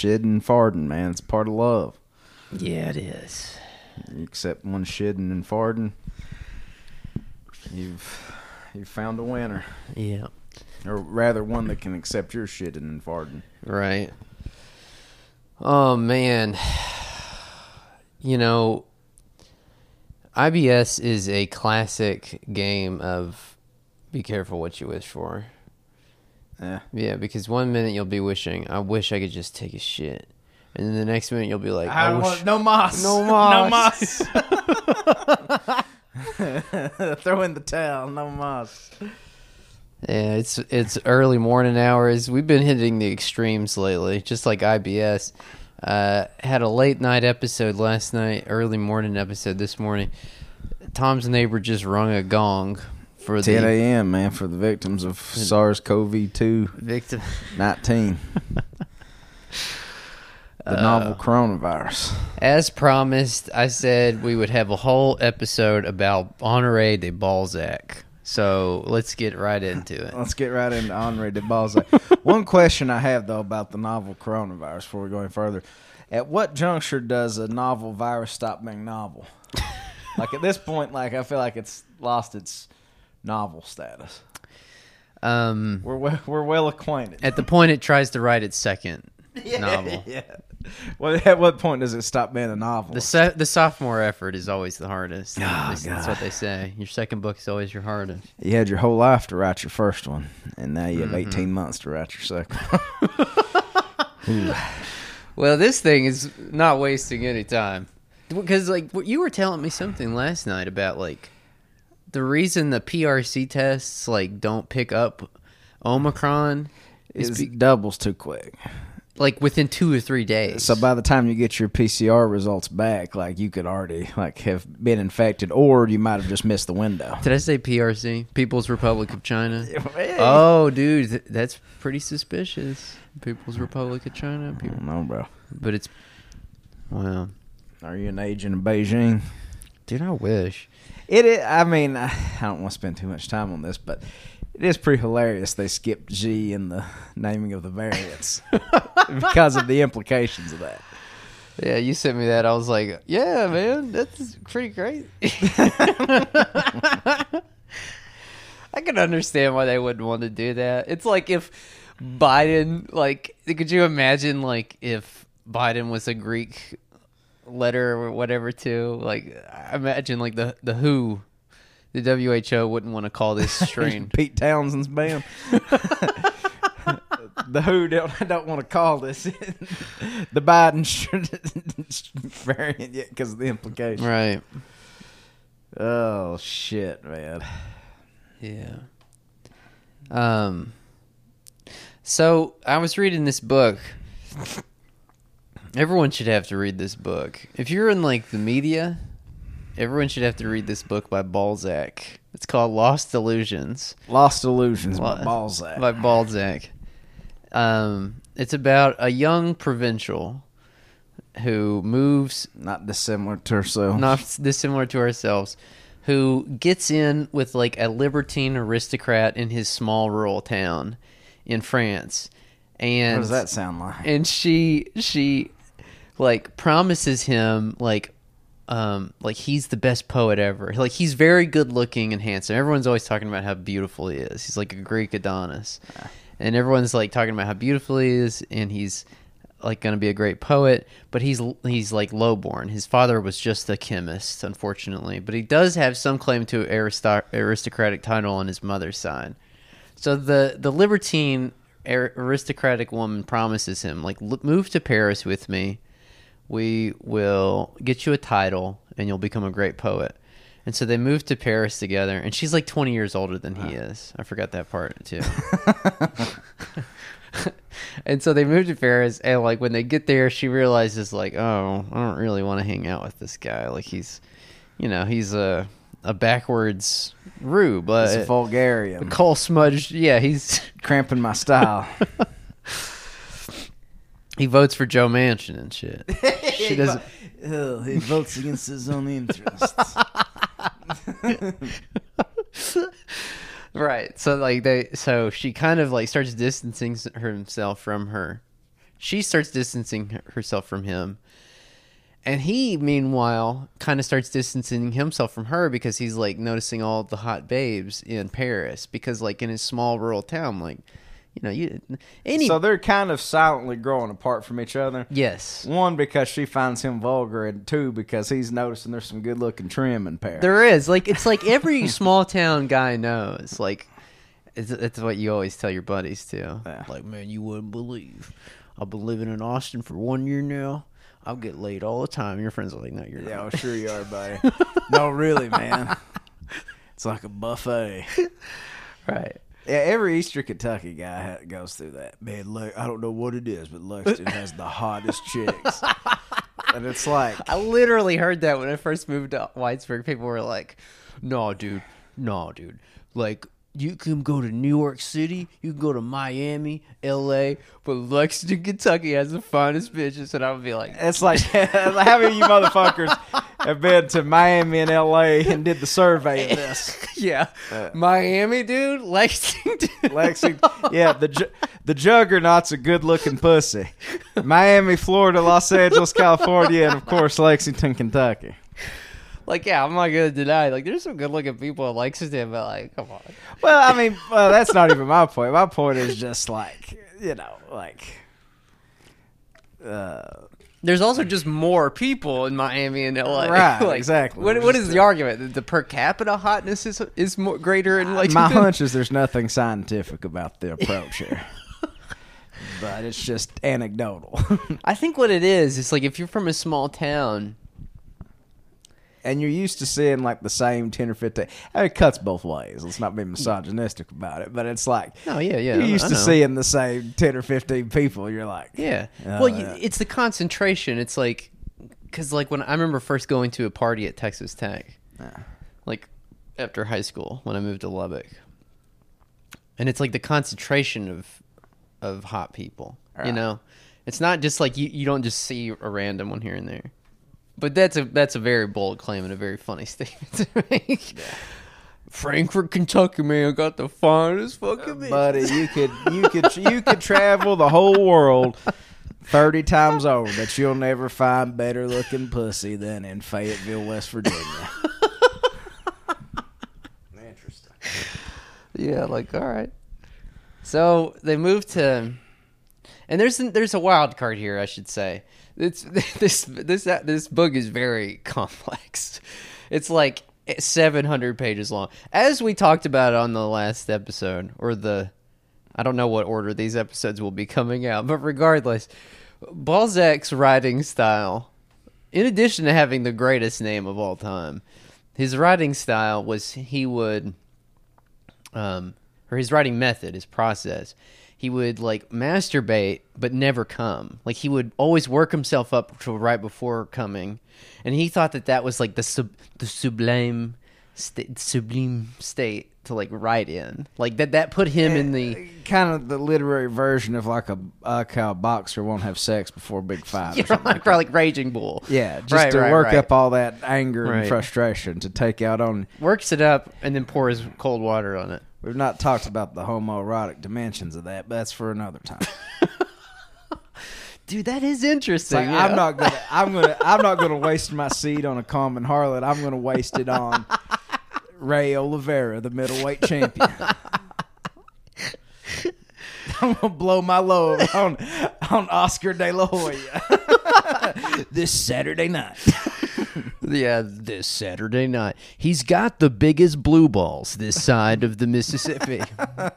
shitting and farting, man. It's part of love. Yeah, it is. Except accept one shitting and farting, you've you've found a winner, Yeah. or rather, one that can accept your shitting and farting. Right. Oh man. You know, IBS is a classic game of be careful what you wish for. Yeah, Yeah, because one minute you'll be wishing, I wish I could just take a shit. And then the next minute you'll be like, I, wish no moss, No moss. no moss. moss. Throw in the towel, no moss. Yeah, it's it's early morning hours. We've been hitting the extremes lately, just like IBS. Uh, had a late night episode last night, early morning episode this morning. Tom's neighbor just rung a gong for 10 the a.m. man for the victims of SARS-CoV-2 victim. 19, the novel coronavirus. As promised, I said we would have a whole episode about Honore de Balzac. So let's get right into it. Let's get right into Henri de Balzac. One question I have though about the novel coronavirus before we go any further: At what juncture does a novel virus stop being novel? like at this point, like I feel like it's lost its novel status. Um, We're we- we're well acquainted. at the point it tries to write its second novel. yeah. Well, at what point does it stop being a novel? The the sophomore effort is always the hardest. Oh, At least that's what they say. Your second book is always your hardest. you had your whole life to write your first one, and now you have Mm-hmm. 18 months to write your second. Well, this thing is not wasting any time because, like, what- you were telling me something last night about like the reason the PRC tests like don't pick up Omicron is be- doubles too quick. like within two or three days. So by the time you get your PCR results back, like you could already like have been infected, or you might have just missed the window. Did I say PRC? People's Republic of China. Oh, dude, th- that's pretty suspicious. People's Republic of China. People- don't know, bro. But it's wow, Are you an agent of Beijing? dude. I wish. It. Is, I mean, I I don't want to spend too much time on this, but it is pretty hilarious. They skipped G in the naming of the variants because of the implications of that. Yeah, you sent me that. I was like, yeah, man, that's pretty great. I can understand why they wouldn't want to do that. It's like if Biden, like, could you imagine, like, if Biden was a Greek letter or whatever, too? Like, I imagine, like, the, the WHO, the WHO wouldn't want to call this strain. Pete Townshend's band. the Who don't I don't want to call this the Biden variant yet because of the implications. right. Oh shit, man. Yeah. Um. So I was reading this book. Everyone should have to read this book. If you're in like the media, everyone should have to read this book by Balzac. It's called Lost Illusions Lost Illusions by Balzac. by Balzac. Um, it's about a young provincial who moves Not dissimilar to herself. not dissimilar to ourselves, who gets in with like a libertine aristocrat in his small rural town in France. And What does that sound like? and she she like promises him like um like he's the best poet ever. Like he's very good looking and handsome. Everyone's always talking about how beautiful he is. He's like a Greek Adonis. And everyone's like talking about how beautiful he is and he's like going to be a great poet, but he's he's like lowborn. His father was just a chemist, unfortunately, but he does have some claim to aristo- aristocratic title on his mother's side. So the the libertine aristocratic woman promises him like "Look, move to Paris with me. We will get you a title and you'll become a great poet. And so they move to Paris together and she's like 20 years older than he is. I forgot that part too. and so they move to Paris and like when they get there she realizes like, "Oh, I don't really want to hang out with this guy. Like he's you know, he's a a backwards rube, but uh, vulgarian. coal smudged. Yeah, he's Cramping my style. he votes for Joe Manchin and shit. She doesn't. Ugh, oh, he votes against his own interests. right. So like they. So she kind of like starts distancing herself from her She starts distancing herself from him. And he, meanwhile, kind of starts distancing himself from her because he's like noticing all the hot babes in Paris. Because, like, in his small rural town, like, you know, you any So they're kind of silently growing apart from each other. yes, One because she finds him vulgar, and two because he's noticing there's some good looking trim in Paris. There is like it's like every small town guy knows. Like it's, it's what you always tell your buddies too. Yeah. Like man, you wouldn't believe. I've been living in Austin for one year now. I'll get laid all the time. Your friends are like, no, you're Yeah, not. well, sure you are, buddy. no, really, man. It's like a buffet. Right. Yeah, every Eastern Kentucky guy ha- goes through that. Man, Le- I don't know what it is, but Lexington has the hottest chicks. and it's like, I literally heard that when I first moved to Whitesburg. People were like, "No, dude, no, dude. Like, you can go to New York City, you can go to Miami, L.A., but Lexington, Kentucky has the finest bitches." And I would be like, it's like, how many of you motherfuckers have been to Miami and L.A. and did the survey of this? "Yeah, uh, Miami, dude, Lexington, Lexington, yeah, the ju- the juggernaut's a good looking pussy. Miami, Florida, Los Angeles, California, and of course Lexington, Kentucky. Like, yeah, I'm not gonna deny. Like, there's some good looking people in Lexington, but like, come on." Well, I mean, well, that's not even my point. My point is just like, you know, like, uh, There's also just more people in Miami and LA. Right, exactly. What, what is the argument? That the per capita hotness is is more greater in like my hunch is there's nothing scientific about the approach here, but it's just anecdotal. I think what it is is like if you're from a small town, and you're used to seeing like the same 10 or 15 I mean, it cuts both ways let's not be misogynistic about it but it's like Oh, yeah, yeah, you're used to seeing the same 10 or 15 people you're like yeah. Oh, well, yeah. it's the concentration. It's like because like when I remember first going to a party at Texas Tech, Yeah. like after high school when I moved to Lubbock, and it's like the concentration of of hot people. You know, it's not just like you you don't just see a random one here and there. But that's a that's a very bold claim and a very funny statement to make. Frankfort, Kentucky, man, got the finest fucking bitch. buddy you could you could you could travel the whole world 30 times over but you'll never find better looking pussy than in Fayetteville West Virginia interesting Yeah, like all right. So they moved to, and there's there's a wild card here, I should say. It's this this this book is very complex. It's like 700 pages long, as we talked about on the last episode, or the I don't know what order these episodes will be coming out, but regardless, Balzac's writing style, in addition to having the greatest name of all time, his writing style was he would um, or his writing method, his process, he would like masturbate but never come. Like he would always work himself up to right before coming, and he thought that that was like the sub the sublime state, sublime state to like write in. Like that that put him in the eh, kind of the literary version of like a like how a boxer won't have sex before big fight yeah, something like, like raging bull. Yeah, just Right, to right, work right. up all that anger and frustration to take out on. Works it up and then pours cold water on it. We've not talked about the homoerotic dimensions of that, but that's for another time. Dude, that is interesting. like, yeah. I'm not gonna, I'm gonna, I'm not gonna waste my seed on a common harlot. I'm gonna waste it on Ray Oliveira, the middleweight champion. I'm gonna blow my load on on Oscar De La Hoya this Saturday night. Yeah, this Saturday night. He's got the biggest blue balls this side of the Mississippi.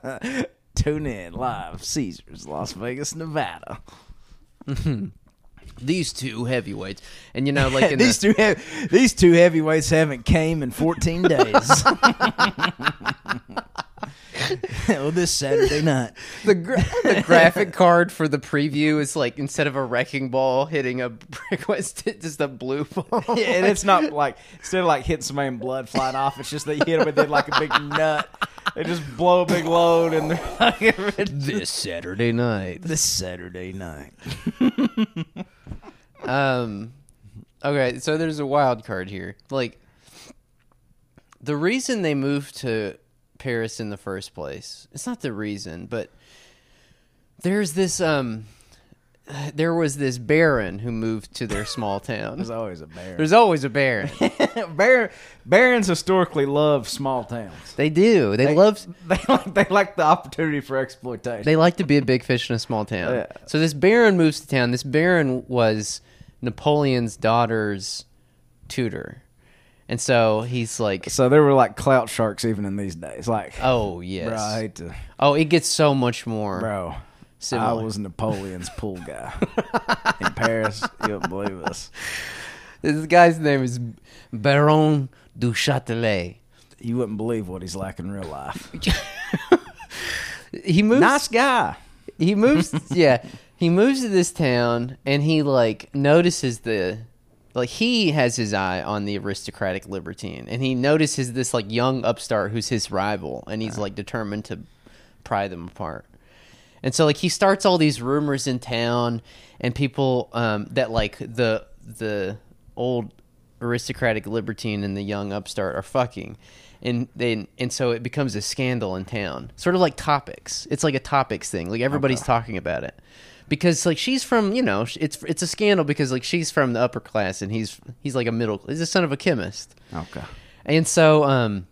Tune in live, Caesars, Las Vegas, Nevada. These two heavyweights. And you know, like in these the, two, these two heavyweights haven't came in 14 days. Well, this Saturday night. the, gra- the graphic card for the preview is like instead of a wrecking ball hitting a brick, it's just a blue ball. Yeah, and it's not like instead of like hitting somebody and blood flying off, it's just that they hit them and then like a big nut. They just blow a big load and they're like this Saturday night. this Saturday night. Um, okay, so there's a wild card here. Like, the reason they moved to Paris in the first place, it's not the reason, but there's this, um, there was this baron who moved to their small town. There's always a baron. There's always a baron. Baron barons historically love small towns. They do. They, They love. They like they like the opportunity for exploitation. They like to be a big fish in a small town. Yeah. So this baron moves to town. This baron was Napoleon's daughter's tutor, and so he's like, so there were like clout sharks even in these days. Like, "Oh yes, bro, I hate to, oh it gets so much more." bro. Similar. I was Napoleon's pool guy in Paris. You wouldn't believe this. This guy's name is Baron du Châtelet. You wouldn't believe what he's like in real life. He moves. Nice guy. he moves yeah he moves to this town and he like notices the like he has his eye on the aristocratic libertine and he notices this like young upstart who's his rival and he's like determined to pry them apart. And so like he starts all these rumors in town and people um that like the the old aristocratic libertine and the young upstart are fucking. And then and so it becomes a scandal in town. Sort of like Topix. It's like a Topix thing. Like everybody's talking about it because like she's from you know it's it's a scandal because like she's from the upper class and he's he's like a middle he's the son of a chemist Okay. and so um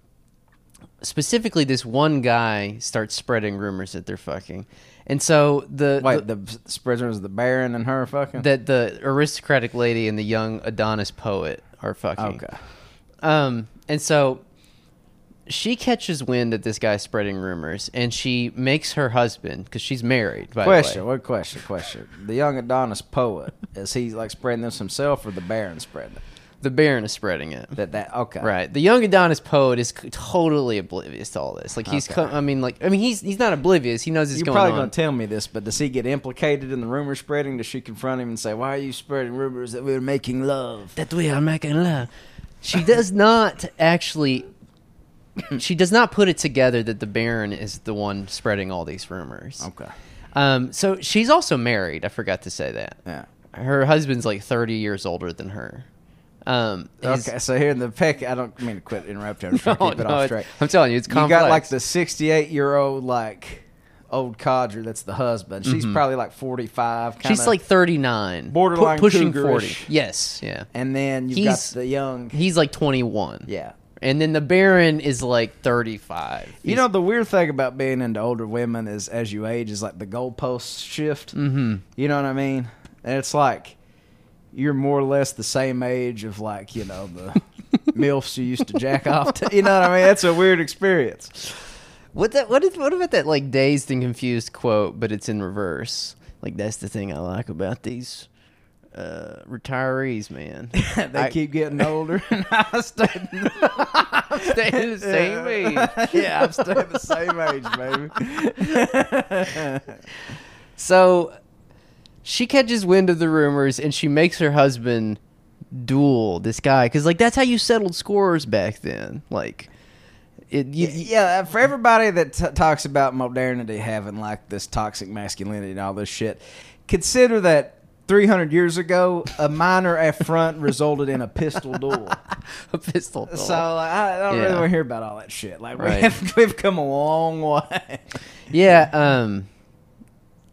specifically this one guy starts spreading rumors that they're fucking and so the, Wait, the the, is the Baron and her fucking. that the aristocratic lady and the young Adonis poet are fucking. okay. Um, and so she catches wind that this guy's spreading rumors, and she makes her husband because she's married. By Question. the way, What question? Question. The young Adonis poet is he like spreading this himself or the Baron spreading it? the Baron is spreading it. That that okay. Right, the young Adonis poet is c- totally oblivious to all this. Like he's, Okay. co- I mean, like I mean, he's he's not oblivious. He knows it's You're going probably on. going to tell me this, but does he get implicated in the rumor spreading? Does she confront him and say, "Why are you spreading rumors that we're making love?" that we are making love. She does not actually. she does not put it together that the Baron is the one spreading all these rumors. Okay. Um, so she's also married. I forgot to say that. Yeah. Her husband's like thirty years older than her. Um, Okay. So here in the peck, I don't mean to quit interrupting. I'm trying to No, it no, off it's- I'm telling you, it's You complex. got like the 68 year old like old codger that's the husband. She's probably like 45. Kinda, Mm-hmm. She's like thirty nine, Borderline pushing cougarish. forty. Yes, yeah. and then you got He's- the young. He's like twenty one. Yeah. And then the Baron is like thirty five. You know the weird thing about being into older women is as you age is like the goalposts shift. Mm-hmm. You know what I mean? And it's like you're more or less the same age of like you know the milfs you used to jack off to. You know what I mean? That's a weird experience. What that? What is? What about that? Like dazed and confused quote, but it's in reverse. Like that's the thing I like about these uh, retirees, man. they I- keep getting older, and I stay. I'm staying the same age. yeah, I'm staying the same age, baby. So she catches wind of the rumors and she makes her husband duel this guy because like that's how you settled scores back then. Like it. You, yeah, for everybody that t- talks about modernity having like this toxic masculinity and all this shit, consider that 300 years ago, a minor affront resulted in a pistol duel. a pistol. duel. So like, I, I don't Yeah. really want to hear about all that shit. Like Right. we have, we've come a long way. Yeah, um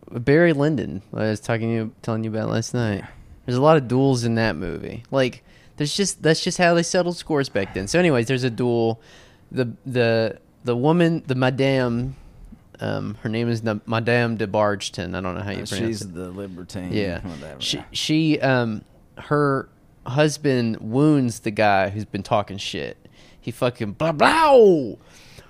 Barry Lyndon, I was talking you telling you about last night. There's a lot of duels in that movie. Like there's just that's just how they settled scores back then. So anyways, there's a duel. The the the woman, the Madame um her name is the Madame de Bargeton. I don't know how you pronounce She's it. the libertine. Yeah. whatever. She she um her husband wounds the guy who's been talking shit. He fucking blah blah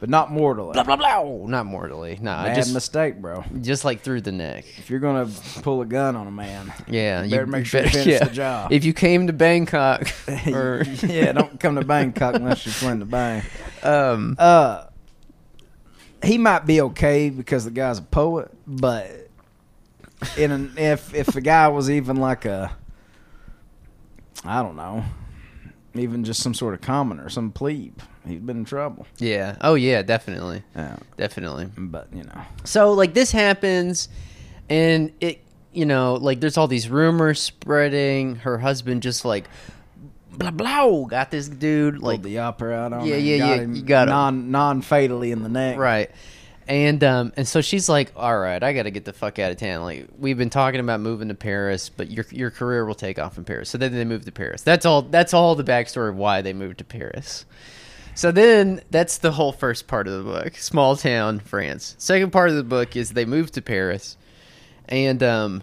but not mortally. blah blah blah. Not mortally. Nah, Bad just mistake, bro. just like through the neck. If you're gonna pull a gun on a man, Yeah, You better make sure you finish the job. If you came to Bangkok, or yeah, don't come to Bangkok unless you're playing the bang. um, Uh, he might be okay because the guy's a poet, but in an, if if the guy was even like a, I don't know, even just some sort of commoner, some plebe, he'd been in trouble. yeah, oh yeah, definitely, Yeah, definitely. but you know, So like this happens, and it, you know, like there's all these rumors spreading. Her husband just like blah blah got this dude like like the opera out on Yeah, him, yeah, got yeah, him you got him. non non fatally in the neck, right, And um and so she's like, "All right, I got to get the fuck out of town. Like we've been talking about moving to Paris, but your your career will take off in Paris." So then they moved to Paris. That's all. That's all the backstory of why they moved to Paris. So then that's the whole first part of the book, small town France. Second part of the book is they moved to Paris, and um,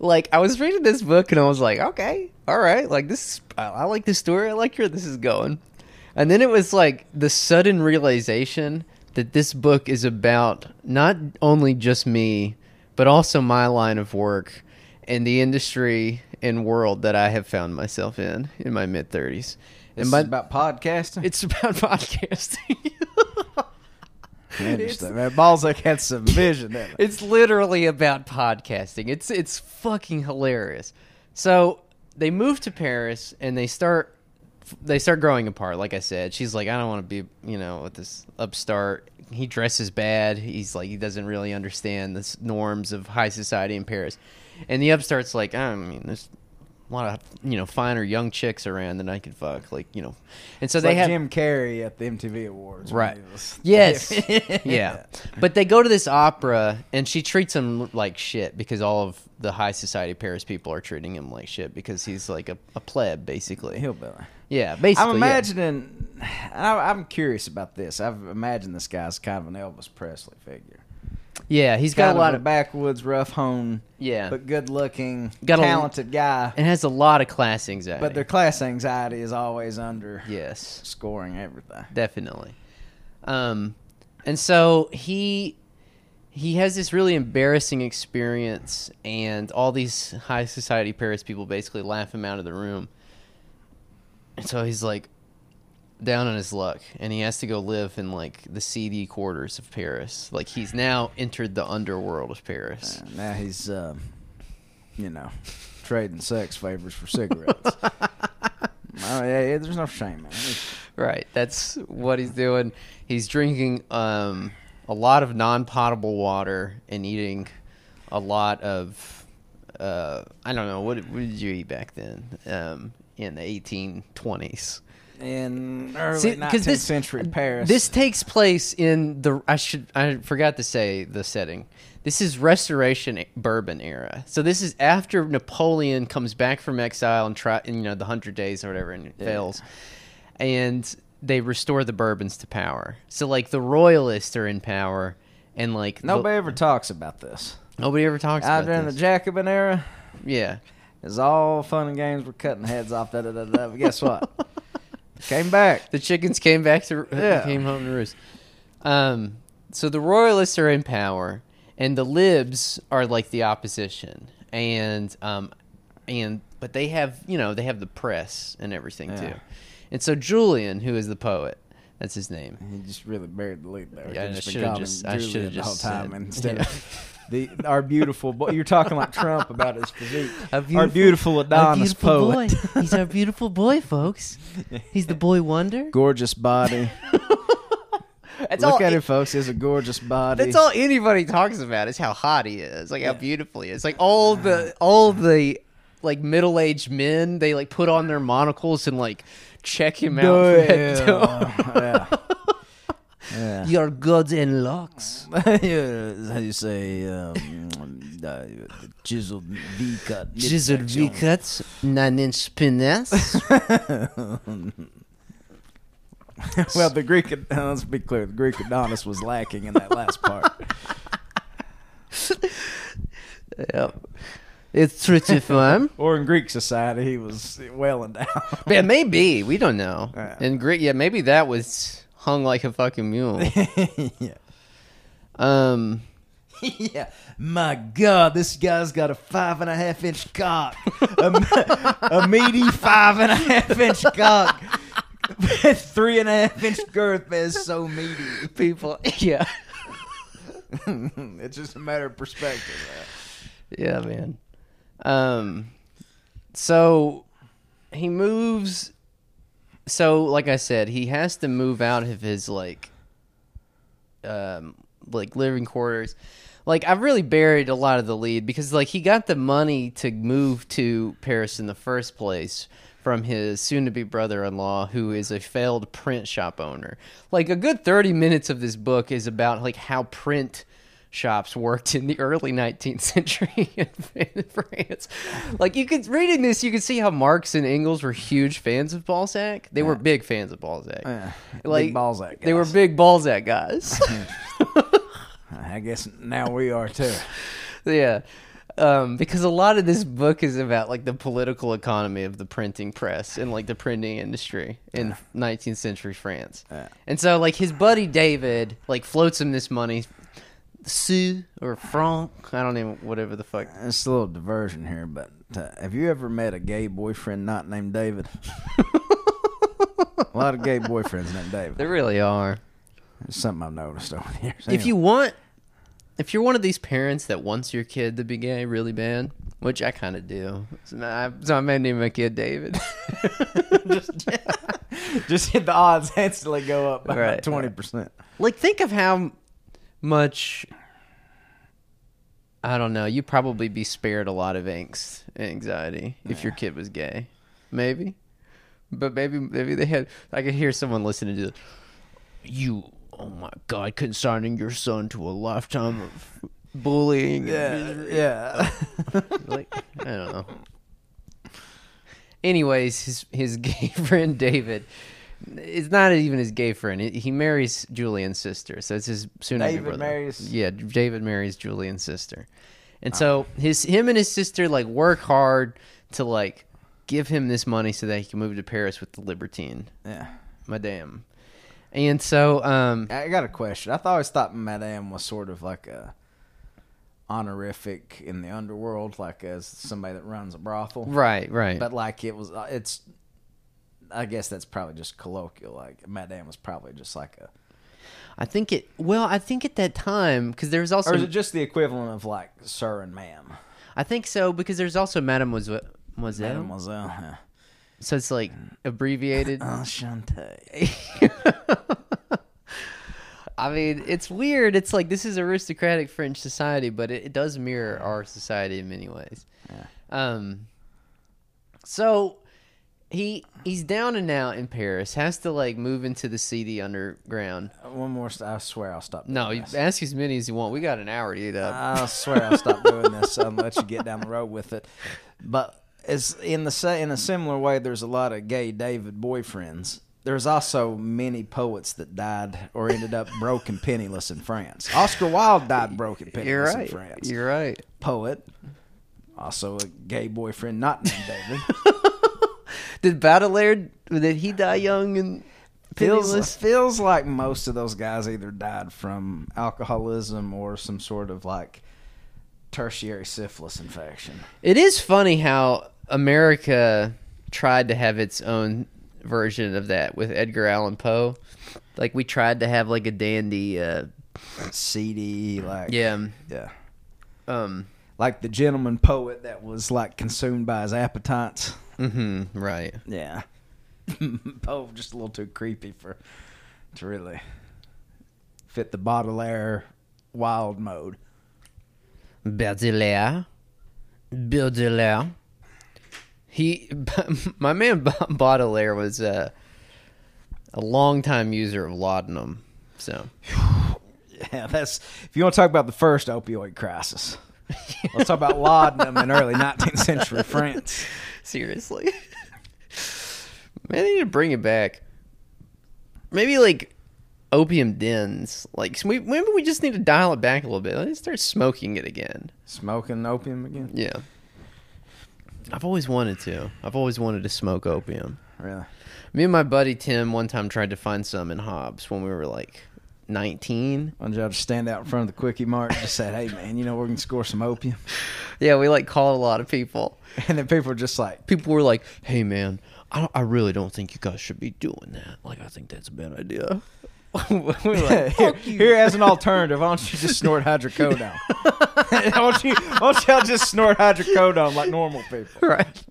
like I was reading this book and I was like, okay, all right, like this, I, I like this story. I like where this is going. And then it was like the sudden realization that this book is about not only just me, but also my line of work and the industry and world that I have found myself in in my mid thirties. And by, about podcasting. it's about podcasting. Interesting, man. Balzac had some vision. It's literally about podcasting. It's it's fucking hilarious. So they move to Paris and they start they start growing apart. Like I said, she's like, I don't want to be, you know, with this upstart. He dresses bad. He's like, he doesn't really understand the norms of high society in Paris. And the upstart's like, I mean, there's a lot of you know finer young chicks around than I could fuck. Like you know, and so It's they like have Jim Carrey at the MTV Awards. Right. Yes. yeah. But they go to this opera and she treats him like shit because all of the high society Paris people are treating him like shit because he's like a, a pleb basically. Hillbilly. Yeah, basically. I'm yeah. imagining. I, I'm curious about this. I've imagined this guy's kind of an Elvis Presley figure. Yeah, he's got a lot of backwoods, rough hone, yeah. but good looking, Got a- talented guy. and has a lot of class anxiety. But their class anxiety is always under yes. scoring everything. definitely. Um, and so he he has this really embarrassing experience, and all these high society Paris people basically laugh him out of the room. And so he's like down on his luck, and he has to go live in like the seedy quarters of Paris. Like he's now entered the underworld of Paris. Uh, now he's, uh, you know, trading sex favors for cigarettes. oh, yeah, yeah, there's no shame it. Right. That's what he's doing. He's drinking um, a lot of non-potable water and eating a lot of uh, I don't know what, what did you eat back then um, in the 1820s. In early See, 19th this century Paris. This takes place in the I should I forgot to say the setting. This is Restoration Bourbon era. So this is after Napoleon comes back from exile and try and, you know the Hundred Days or whatever and it fails, and they restore the Bourbons to power. So like the Royalists are in power, and like the- Nobody ever talks about this. nobody ever talks. Out about during the. Jacobin era, yeah, it's all fun and games. We're cutting heads off. Da, da, da, da. But guess what? Came back. the chickens came back to Yeah. came home to roost. Um, so the royalists are in power, and the libs are like the opposition, and um, and but they have you know they have the press and everything Yeah. too, and so Julian, who is the poet, that's his name. He just really buried the lead there. Yeah, I just should've just- I Julian should've the whole just time said- instead yeah. of the our beautiful boy. You're talking like Trump about his physique. A our beautiful- beautiful Adonis poet. boy. He's our beautiful boy, folks. He's the boy wonder. Gorgeous body. That's Look all, at him, folks. He has a gorgeous body. That's all anybody talks about is how hot he is, like how beautiful he is. Like all the all the like middle aged men, they like put on their monocles and like check him out. from head to toe. yeah. Yeah. Your gods and locks. how you say um, uh, chiseled V cut, Chiseled V cuts, nine inch penis. well, the Greek. Let's be clear. The Greek Adonis was lacking in that last part. yep. It's true to form. or in Greek society, he was well endowed. Yeah, maybe. We don't know. Yeah. And Greek, yeah, maybe that was hung like a fucking mule. yeah. Um, yeah. My God, this guy's got a five and a half inch cock. a, a meaty five and a half inch cock. Three and a half inch girth, man. It's so meaty. people, yeah. it's just a matter of perspective. Yeah, man. Um, so he moves. So, like I said, he has to move out of his like, um, like living quarters. Like I've really buried a lot of the lead because like he got the money to move to Paris in the first place from his soon-to-be brother-in-law, who is a failed print shop owner. Like a good thirty minutes of this book is about like how print shops worked in the early 19th century in France. Like you could reading this, you could see how Marx and Engels were huge fans of Balzac. They were big fans of Balzac. Yeah, Like big Balzac. They were big Balzac guys. I guess now we are too. yeah. Um, because a lot of this book is about like the political economy of the printing press and like the printing industry in 19th century France. Yeah. And so like his buddy David like floats him this money, sou or franc, I don't even whatever the fuck. It's a little diversion here, but uh, have you ever met a gay boyfriend not named David? a lot of gay boyfriends named David. They really are. It's something I've noticed over the years. If you want, if you're one of these parents that wants your kid to be gay really bad, which I kind of do, so I, so I may name my kid David. just, just hit the odds instantly go up by Right. twenty percent. like, think of how much. I don't know. You'd probably be spared a lot of angst and anxiety if your kid was gay. Maybe. But maybe maybe they had I could hear someone listening to you oh my god, consigning your son to a lifetime of bullying. Yeah, yeah. like I don't know. Anyways, his his gay friend David, it's not even his gay friend. He, marries Julian's sister, so it's his soon David marries- Yeah, David marries Julian's sister, and so his him and his sister like work hard to like give him this money so that he can move to Paris with the libertine, yeah. Madame. And so, um, I got a question. I thought, always thought Madame was sort of like a honorific in the underworld, like as somebody that runs a brothel. right, right. But like it was, uh, it's. I guess that's probably just colloquial. Like Madame was probably just like a, I think it. Well, I think at that time because there was also or is it just the equivalent of like sir and ma'am, I think so because there's also Mademoiselle. Mademoiselle. mademoiselle, yeah. So it's like abbreviated. I mean, it's weird. It's like this is aristocratic French society, but it, it does mirror our society in many ways. Yeah. Um. So he he's down and out in Paris. Has to like move into the seedy underground. Uh, one more. St- I swear I'll stop. No, doing you this. ask as many as you want. We got an hour to eat up. I swear I'll stop doing this and let you get down the road with it. But it's in the in a similar way. There's a lot of gay David boyfriends. There's also many poets that died or ended up broken penniless in France. Oscar Wilde died broken You're penniless right. in France. You're right. Poet, also a gay boyfriend not named David. Did Baudelaire? Did he die young and feels penniless? feels like most of those guys either died from alcoholism or some sort of like tertiary syphilis infection. It is funny how America tried to have its own version of that with Edgar Allan Poe. Like we tried to have like a dandy, uh, seedy, like yeah, yeah, um, like the gentleman poet that was like consumed by his appetites. hmm right. Yeah, Poe just a little too creepy for to really fit the Baudelaire wild mode. Baudelaire, Baudelaire. He, my man Ba- Baudelaire was a a longtime user of laudanum. So Yeah, that's if you want to talk about the first opioid crisis. Let's talk about laudanum in early 19th century France. seriously, man, they need to bring it back. Maybe like opium dens. Like we, maybe we just need to dial it back a little bit. Let's start smoking it again. Smoking opium again? Yeah. I've always wanted to. I've always wanted to smoke opium. Really? Me and my buddy Tim one time tried to find some in Hobbs when we were like 19. Why don't y'all just stand out in front of the quickie mart and just said, hey, man, you know, we're going to score some opium? Yeah, we like called a lot of people. And then people were just like, People were like, "Hey man, I, don't, I really don't think you guys should be doing that. Like, I think that's a bad idea." we were like, here, "Fuck you." here as an alternative, why don't you just snort hydrocodone? why, don't you, why don't y'all just snort hydrocodone like normal people? right.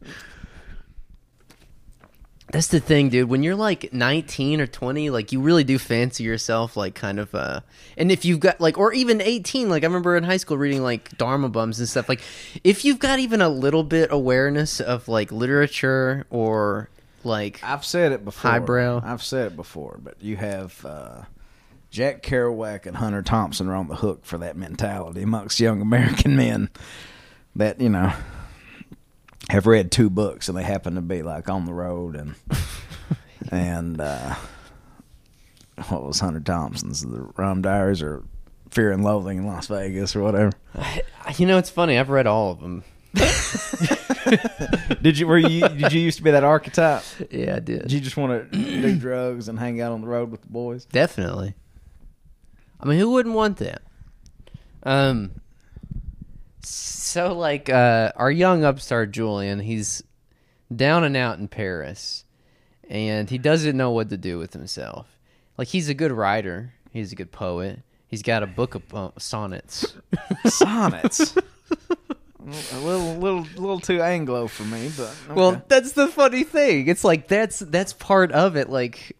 That's the thing, dude. When you're like 19 or 20, like you really do fancy yourself, like kind of. uh And if you've got like, or even 18, like I remember in high school reading like Dharma bums and stuff. Like, if you've got even a little bit awareness of like literature or like, I've said it before. Highbrow. I've said it before, but you have uh, Jack Kerouac and Hunter Thompson are on the hook for that mentality amongst young American men that you know have read two books and they happen to be like on the road and and uh, what was Hunter Thompson's the Rum Diaries or Fear and Loathing in Las Vegas or whatever. you know, it's funny. I've read all of them. Did you were you did you used to be that archetype? Yeah, I Did did. you just want to do drugs and hang out on the road with the boys? Definitely. I mean, who wouldn't want that? Um. So, like, uh, our young upstart Julian, he's down and out in Paris, and he doesn't know what to do with himself. Like, he's a good writer. He's a good poet. He's got a book of uh, sonnets. Sonnets. a little, little, little too Anglo for me, but okay. Well, that's the funny thing. It's like that's that's part of it. Like,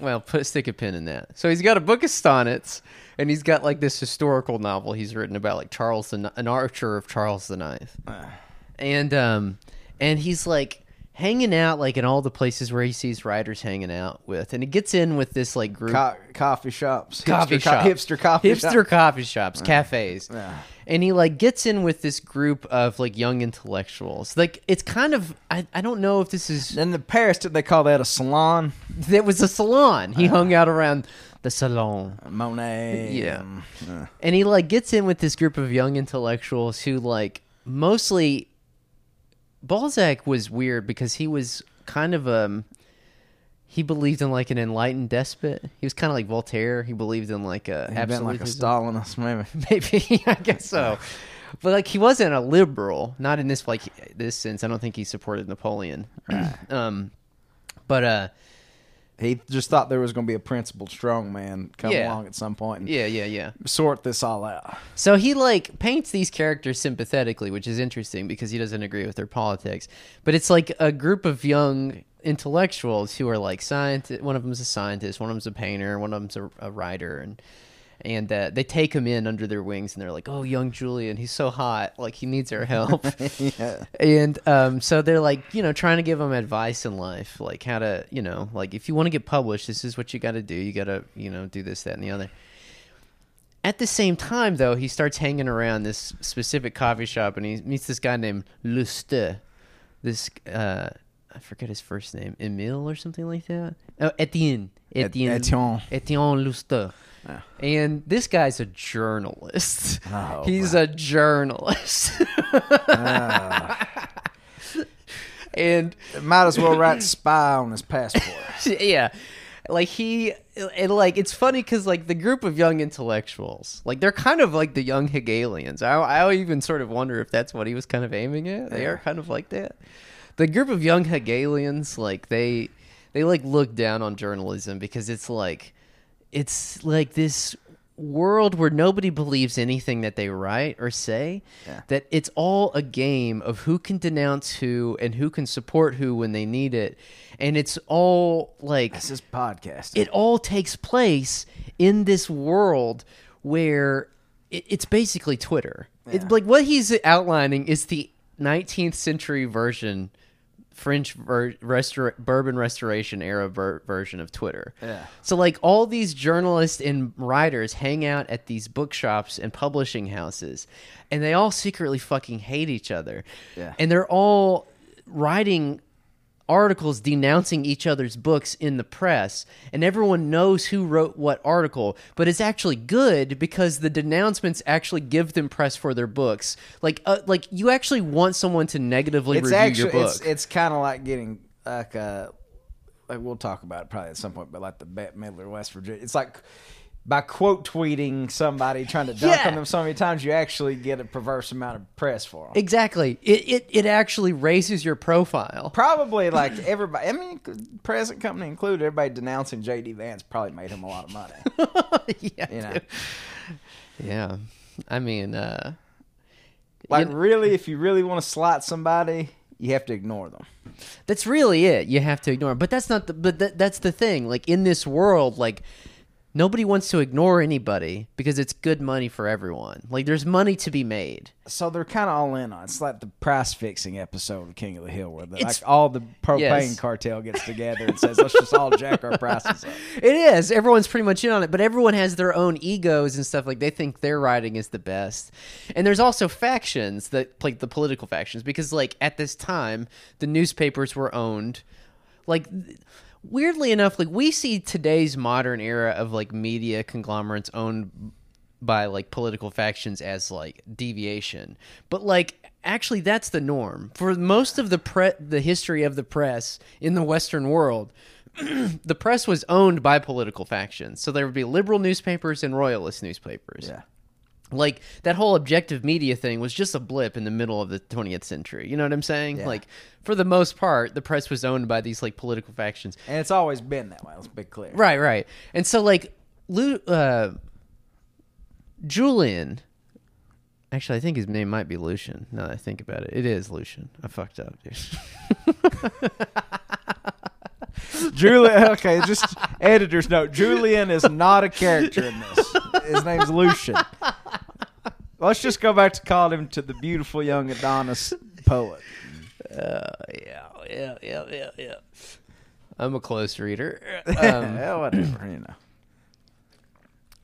well, put a stick a pin in that. So he's got a book of sonnets, and he's got like this historical novel he's written about like Charles the an archer of Charles the Ninth, ah. and um, and he's like hanging out like in all the places where he sees writers hanging out with, and he gets in with this like group Co- coffee shops, coffee hipster, co- shop, hipster coffee, hipster shop. coffee shops, ah. cafes, Yeah. and he like gets in with this group of like young intellectuals. Like it's kind of I, I don't know if this is In the Paris, did they call that a salon? there was a salon. He ah. hung out around the salon, Monet. Yeah. and, uh, and he like gets in with this group of young intellectuals who like mostly. Balzac was weird because he was kind of um. He believed in like an enlightened despot. He was kind of like Voltaire. He believed in like a he'd been like a. Stalinist, maybe. Maybe I guess so. But like he wasn't a liberal, not in this like this sense. I don't think he supported Napoleon. um, but uh, He just thought there was going to be a principled strong man come Yeah. along at some point and yeah, yeah, yeah. sort this all out. So he like paints these characters sympathetically, which is interesting because he doesn't agree with their politics. But it's like a group of young intellectuals who are like scientists. One of them's a scientist, one of them's a painter, one of them's a, a writer, and and uh, they take him in under their wings, and they're like, "Oh, young Julian, he's so hot, like he needs our help." yeah. and um, so they're like, you know, trying to give him advice in life, like how to, you know, like if you want to get published, this is what you got to do. You got to, you know, do this, that, and the other. At the same time, though, he starts hanging around this specific coffee shop, and he meets this guy named Lustre. This, uh, I forget his first name, Emile or something like that. Oh, Etienne. Etienne. Etienne. Etienne Lustre. Yeah. And this guy's a journalist. Oh, He's a journalist. Ah. and Might as well write spy on his passport. yeah like he and like it's funny because like the group of young intellectuals like they're kind of like the young hegelians i, I even sort of wonder if that's what he was kind of aiming at they Yeah. are kind of like that the group of young hegelians like they they like look down on journalism because it's like it's like this world where nobody believes anything that they write or say Yeah. that it's all a game of who can denounce who and who can support who when they need it and it's all like This is podcasting. it all takes place in this world where it, it's basically Twitter. It's like what he's outlining is the 19th century version, French ver- restor- bourbon restoration era ver- version of Twitter. Yeah. So like all these journalists and writers hang out at these bookshops and publishing houses, and they all secretly fucking hate each other. Yeah. And they're all writing articles denouncing each other's books in the press and everyone knows who wrote what article but it's actually good because the denouncements actually give them press for their books. Like uh, like you actually want someone to negatively it's review actually your book. it's it's kind of like getting like uh like we'll talk about it probably at some point, but like the Bette Midler, West Virginia, it's like by quote tweeting somebody trying to dunk Yeah. on them so many times, you actually get a perverse amount of press for them. exactly it, it it actually raises your profile Probably like everybody, I mean, present company included, everybody denouncing JD Vance probably made him a lot of money. yeah You know, yeah i mean uh like You- really, if you really want to slot somebody, you have to ignore them. that's really it. You have to ignore. Them. But that's not the. But that, that's the thing. Like in this world, like nobody wants to ignore anybody because it's good money for everyone. Like there's money to be made. So they're kind of all in on. it. It's like the price fixing episode of King of the Hill, where the, like all the propane Yes. cartel gets together and says, "Let's just all jack our prices up." It is. Everyone's pretty much in on it, but everyone has their own egos and stuff. Like they think their writing is the best. And there's also factions that like the political factions because like at this time the newspapers were owned like weirdly enough like we see today's modern era of like media conglomerates owned by like political factions as like deviation. But like actually that's the norm. For most of the pre- the history of the press in the western world the press was owned by political factions. So there would be liberal newspapers and royalist newspapers. Yeah. Like that whole objective media thing was just a blip in the middle of the 20th century you know what i'm saying Yeah. like for the most part the press was owned by these like political factions And it's always been that way. Let's be clear. right right and so like Lu- uh, julian actually i think his name might be lucian now that i think about it it is lucian i fucked up dude Julian. Okay, just editor's note. Julian is not a character in this. His name's Lucian. Let's just go back to calling him to the beautiful young Adonis poet. uh, yeah yeah yeah yeah yeah i'm a close reader um, yeah, whatever, you know.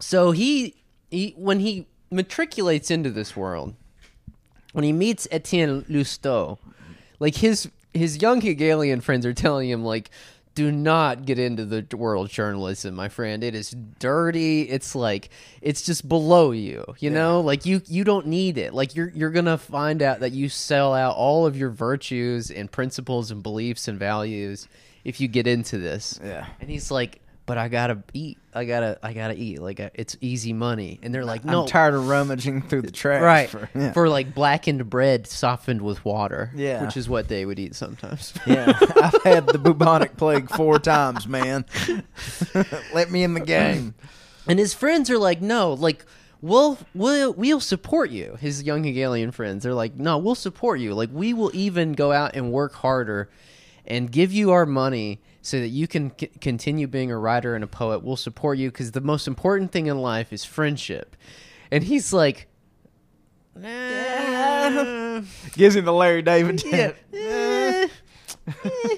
So he, he when he matriculates into this world, when he meets Etienne Lousteau, like his his young Hegelian friends are telling him like, do not get into the world of journalism, my friend. It is dirty. It's like it's just below you. You know, like you you don't need it. Like you're you're gonna find out that you sell out all of your virtues and principles and beliefs and values if you get into this. Yeah. And he's like, but I gotta eat. I gotta, I gotta eat. Like uh, it's easy money. And they're like, no, I'm tired of rummaging through the trash. right? For, For, like blackened bread softened with water. Yeah. which is what they would eat sometimes. yeah, I've had the bubonic plague four times, man. Let me in the game. and his friends are like, no, like. We'll we'll we'll support you. His young Hegelian friends, they're like, no, we'll support you. Like we will even go out and work harder, and give you our money so that you can c- continue being a writer and a poet. We'll support you because the most important thing in life is friendship. And he's like, nah. Gives him the Larry David. yeah. Eh.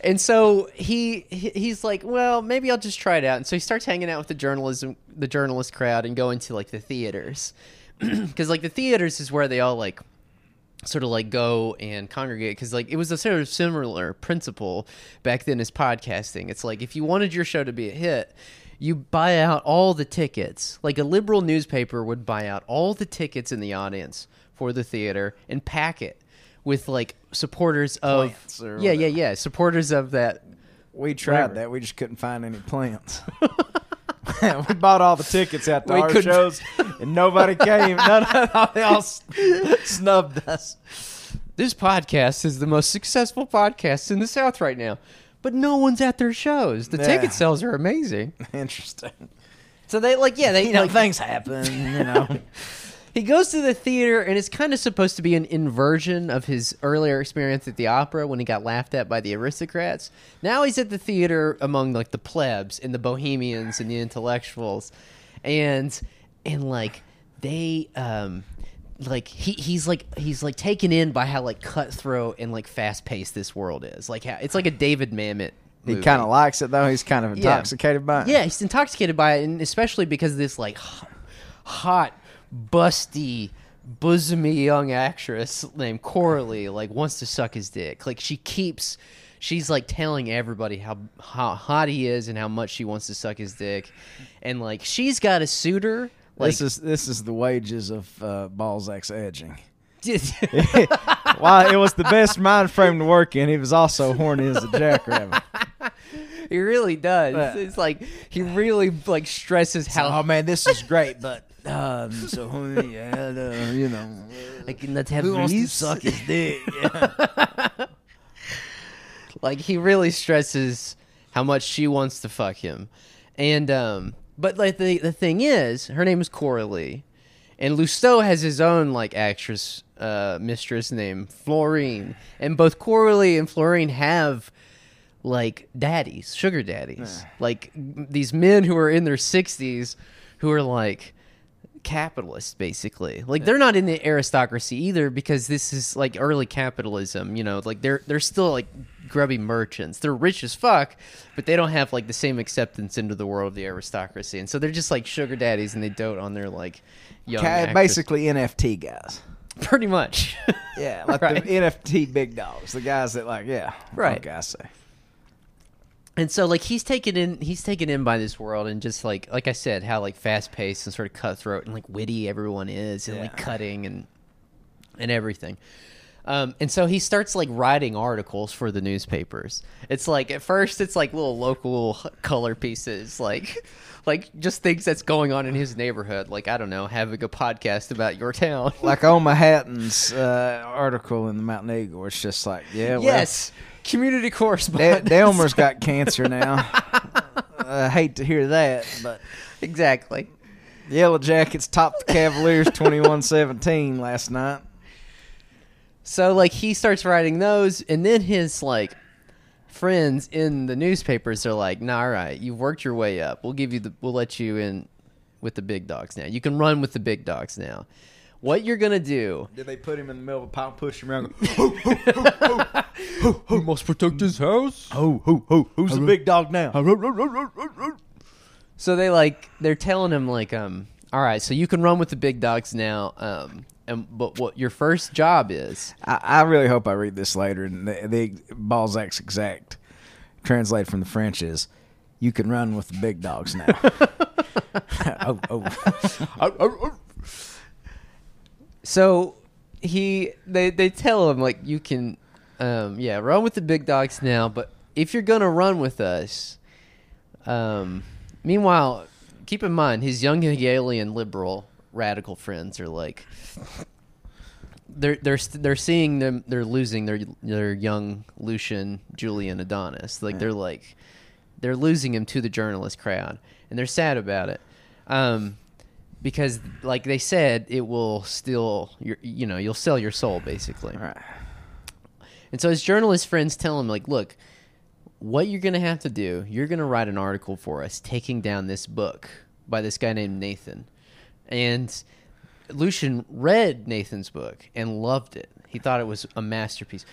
And so he he- he's like, well, maybe I'll just try it out. And so he starts hanging out with the journalism the journalist crowd and going to like the theaters. Cuz like the theaters is where they all like sort of like go and congregate because like it was a sort of similar principle back then as podcasting it's like if you wanted your show to be a hit you buy out all the tickets like a liberal newspaper would buy out all the tickets in the audience for the theater and pack it with like supporters of yeah yeah yeah supporters of that We tried Whatever. that. We just couldn't find any plants. we bought all the tickets out to We our couldn't- shows, and nobody came. None of they all s- snubbed us. this podcast is the most successful podcast in the south right now but no one's at their shows the Yeah. ticket sales are amazing Interesting. so they like yeah they You know, like, things happen. You know. He goes to the theater, and it's kind of supposed to be an inversion of his earlier experience at the opera when he got laughed at by the aristocrats. Now he's at the theater among like the plebs and the bohemians and the intellectuals, and and like they um like he he's like he's like taken in by how like cutthroat and like fast paced this world is. Like how it's like a David Mamet. he kind of likes it though. He's kind of Yeah. intoxicated by it. Yeah, he's intoxicated by it, and especially because this like hot, busty, bosomy young actress named Coralie like wants to suck his dick. Like she keeps, she's like telling everybody how how hot he is and how much she wants to suck his dick, and like she's got a suitor. Like, this is this is the wages of uh, Balzac's edging. While it was the best mind frame to work in, he was also horny as a jackrabbit. he really does. Yeah. It's like he really like stresses how oh man, this is great, but um, so yeah, uh, you know, like let's have who wants to suck his dick? Yeah. like he really stresses how much she wants to fuck him and um but like the the thing is her name is Coralie And Lousteau has his own like actress uh, mistress named Florine, and both Coralie and Florine have like daddies, sugar daddies, like these men who are in their sixties who are like capitalists basically like they're not in the aristocracy either because this is like early capitalism you know like they're they're still like grubby merchants they're rich as fuck but they don't have like the same acceptance into the world of the aristocracy and so they're just like sugar daddies and they dote on their like young Ca- basically NFT guys. pretty much Yeah, like Right. the NFT big dogs, the guys that like, yeah, Right. I say. And so like he's taken in he's taken in by this world and just like like i said how like fast paced and sort of cutthroat and like witty everyone is and like cutting and and everything. Um, and so he starts like writing articles for the newspapers. It's like at first it's like little local color pieces like like just things that's going on in his neighborhood. Like i don't know having a podcast about your town. Like Oma Hatton's uh, article in the Mountain Eagle, it's just like, yeah, well, yes community correspondent Delmer's got cancer now. I hate to hear that, but exactly Yellow Jackets topped the Cavaliers 21-17 last night. So like he starts writing those, and then his like friends in the newspapers are like, "Nah, all right, you've worked your way up. We'll give you the, we'll let you in with the big dogs now. You can run with the big dogs now. What you're gonna do? Did they put him in the middle of a pile, push him around? He must protect his house. Who, who, who, who's the big dog now? So they like they're telling him like, um, all right, so you can run with the big dogs now. Um, and but what your first job is? I, I really hope I read this later. And the, the Balzac's exact translate from the French is, "You can run with the big dogs now." oh, oh. So he they they tell him like you can um yeah, run with the big dogs now, but if you're going to run with us um meanwhile, keep in mind his young Hegelian liberal radical friends are like they're they're they're seeing them they're losing their their young Lucian Julian Adonis. Like they're like they're losing him to the journalist crowd and they're sad about it. Um because like they said it will still your you know, you'll sell your soul basically. Right. And so his journalist friends tell him, like, look, what you're going to have to do, you're going to write an article for us taking down this book by this guy named Nathan. And Lucian read Nathan's book and loved it. He thought it was a masterpiece.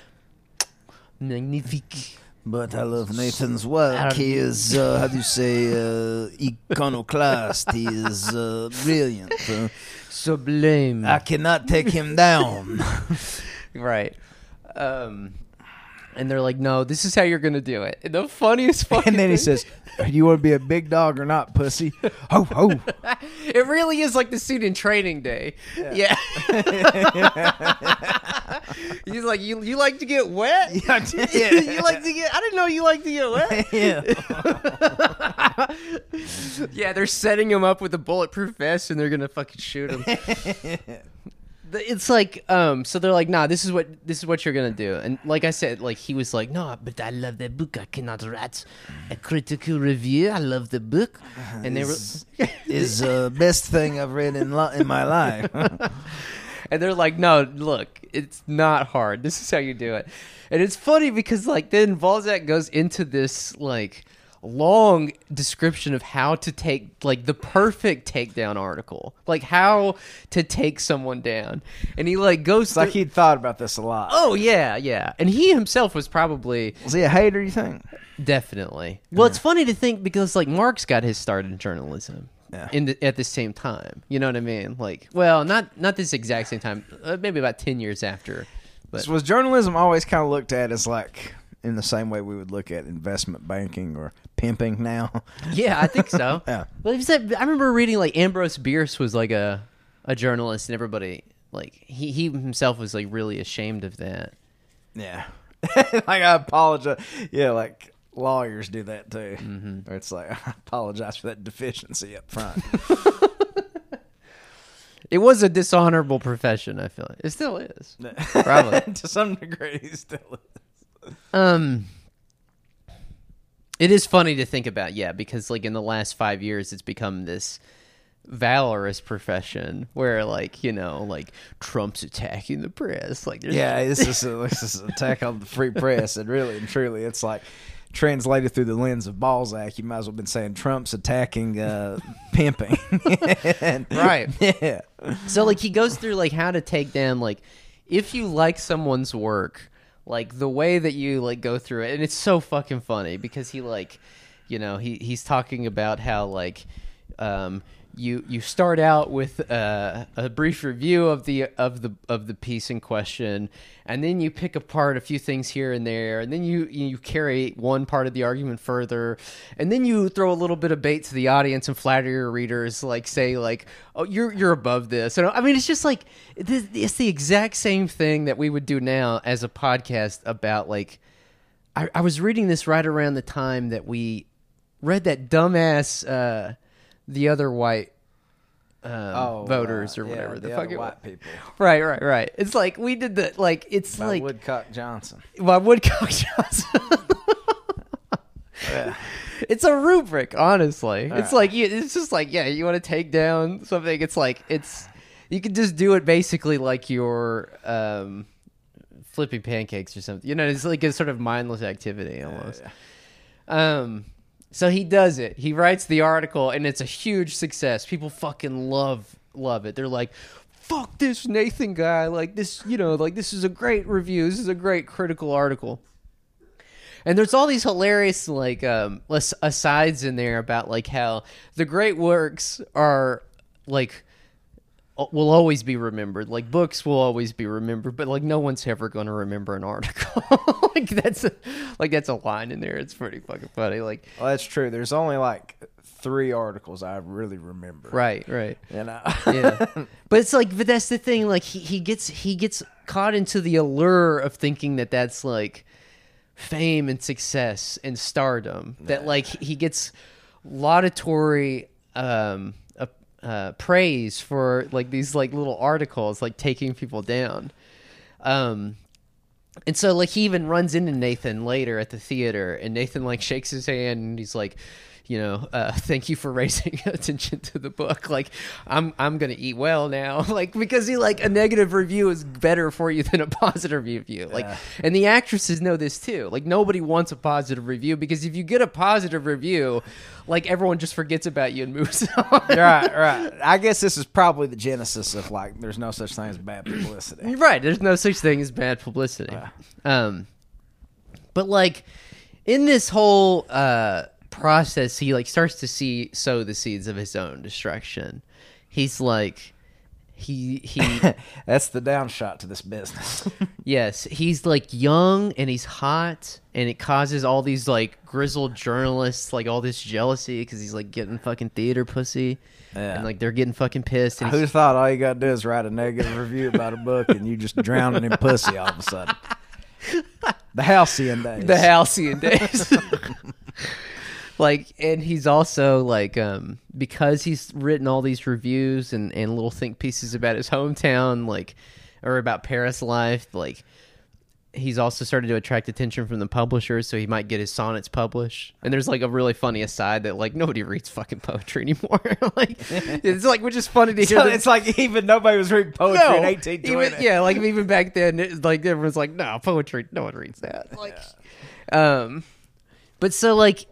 Magnifique. But I love Nathan's work. He is, uh, how do you say, uh, iconoclast. He is uh, brilliant. Uh, Sublime. I cannot take him down. right. Um, and they're like, no, this is how you're going to do it. And the funniest fucking and then he thing- says, "You want to be a big dog or not, pussy?" Ho ho. it really is like the scene in Training Day. Yeah. He's like, you you like to get wet? Yeah, yeah. you like to get? I didn't know you like to get wet. yeah. yeah, they're setting him up with a bulletproof vest, and they're gonna fucking shoot him. It's like, um, so they're like, nah, this is what this is what you're gonna do, and like I said, like he was like, no, but I love the book. I cannot write a critical review. I love the book, and they were. Is the best thing I've read in li- in my life. And they're like, no, look, it's not hard. This is how you do it. And it's funny because like then Balzac goes into this like long description of how to take like the perfect takedown article. Like how to take someone down. And he like goes It's like he'd thought about this a lot. Oh yeah, yeah. And he himself was probably Was he a hater? You think? definitely. Well, it's funny to think because like Marx got his start in journalism. Yeah. In the, at the same time, you know what I mean? Like, well, not not this exact same time. Uh, maybe about ten years after. But So was journalism always kind of looked at as like in the same way we would look at investment banking or pimping now? yeah, I think so. Yeah. But he said, I remember reading like Ambrose Bierce was like a a journalist, and everybody like he he himself was like really ashamed of that. Yeah. like I apologize. Yeah, like lawyers do that too. Mm-hmm. Or it's like I apologize for that deficiency up front. It was a dishonorable profession. I feel like it still is. Probably. to some degree, he still is. Um, it is funny to think about, yeah, because like in the last five years, it's become this valorous profession where like you know like Trump's attacking the press like Yeah, this is a, this is an attack on the free press, and really and truly, it's like translated through the lens of Balzac. You might as well have been saying Trump's attacking uh, pimping, And- Right. Yeah, So like he goes through like how to take down like if you like someone's work, like the way that you like go through it, and it's so fucking funny because he like, you know, he he's talking about how like, um, you you start out with uh, a brief review of the of the of the piece in question, and then you pick apart a few things here and there, and then you you carry one part of the argument further, and then you throw a little bit of bait to the audience and flatter your readers, like say like, oh you're you're above this, and I mean it's just like it's it's the exact same thing that we would do now as a podcast about like. I, I was reading this right around the time that we read that dumbass uh, the other white um, oh, voters uh, or yeah, whatever the the, other fuck it was. white people Right, right, right. It's like we did the like it's by like Woodcock Johnson. by Woodcock Johnson. Yeah. it's a rubric, honestly. It's Alright. like you, it's just like yeah, you want to take down something. It's like it's you can just do it basically like you're um, flipping pancakes or something. You know, it's like a sort of mindless activity almost. Um, so he does it. He writes the article, and it's a huge success. People fucking love love it. They're like, "Fuck this Nathan guy!" Like this, you know, like this is a great review. This is a great critical article. And there's all these hilarious like um asides in there about like how the great works are like will always be remembered. Like books will always be remembered, but like no one's ever going to remember an article. like that's a, like that's a line in there. It's pretty fucking funny. Like Well, that's true. There's only like three articles I really remember. right, right. You know. yeah but it's like but that's the thing like he, he gets he gets caught into the allure of thinking that that's like fame and success and stardom that like he gets laudatory um uh, praise for like these like little articles like taking people down. Um and so like he even runs into Nathan later at the theater and Nathan like shakes his hand and he's like you know uh, thank you for raising attention to the book like I'm I'm to eat well now like because he like a negative review is better for you than a positive review like Yeah. and the actresses know this too like nobody wants a positive review because if you get a positive review like everyone just forgets about you and moves on right, right. I guess this is probably the genesis of like there's no such thing as bad publicity. Right. There's no such thing as bad publicity. Um, but like in this whole uh process, he like starts to see sow the seeds of his own destruction. He's like, he he That's the downshot to this business. yes, he's like young and he's hot, and it causes all these like grizzled journalists like all this jealousy because he's like getting fucking theater pussy, Yeah. and like they're getting fucking pissed. And Who thought all you got to do is write a negative review about a book and you just drowning in pussy all of a sudden? The halcyon days. the halcyon days. Like, and he's also like, um, because he's written all these reviews and and little think pieces about his hometown, like, or about Paris life, like. He's also started to attract attention from the publishers, so he might get his sonnets published. And there's like a really funny aside that like nobody reads fucking poetry anymore. like it's like which is funny to hear. So that- it's like even nobody was reading poetry in no, 1820. even, yeah, like even back then, it, like everyone's like, no, poetry, no one reads that. Like, um, but so like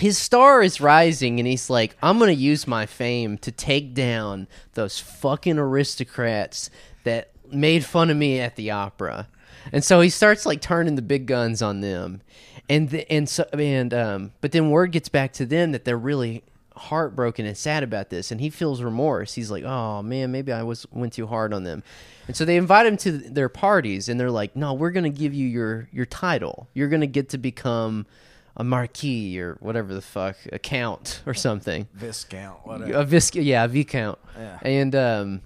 his star is rising, and he's like, I'm gonna use my fame to take down those fucking aristocrats that made fun of me at the opera. And so he starts like turning the big guns on them, and the, and so and um, but then word gets back to them that they're really heartbroken and sad about this, and he feels remorse. He's like, oh man, maybe I was went too hard on them, and so they invite him to their parties, and they're like, no, we're gonna give you your your title. You're gonna get to become a marquis or whatever the fuck, a count or something. Viscount, whatever. A vis, yeah, a viscount. Yeah. And um,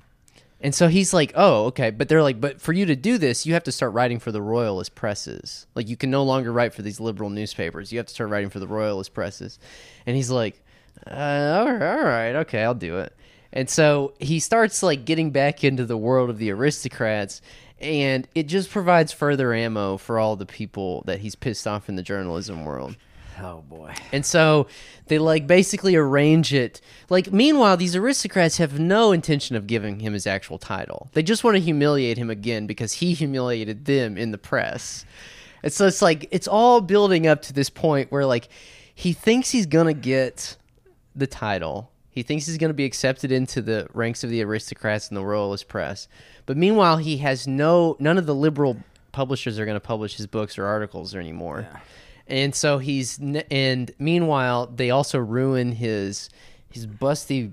and so he's like, oh, okay, but they're like, but for you to do this, you have to start writing for the royalist presses. Like, you can no longer write for these liberal newspapers. You have to start writing for the royalist presses. And he's like, uh, all right, all right, okay, I'll do it. And so he starts like getting back into the world of the aristocrats, and it just provides further ammo for all the people that he's pissed off in the journalism world. Oh boy. And so they like basically arrange it. Like meanwhile, these aristocrats have no intention of giving him his actual title. They just want to humiliate him again because he humiliated them in the press. And so it's like it's all building up to this point where like he thinks he's gonna get the title. He thinks he's gonna be accepted into the ranks of the aristocrats and the royalist press. But meanwhile, he has no none of the liberal publishers are gonna publish his books or articles anymore. Yeah. And so he's and meanwhile they also ruin his his busty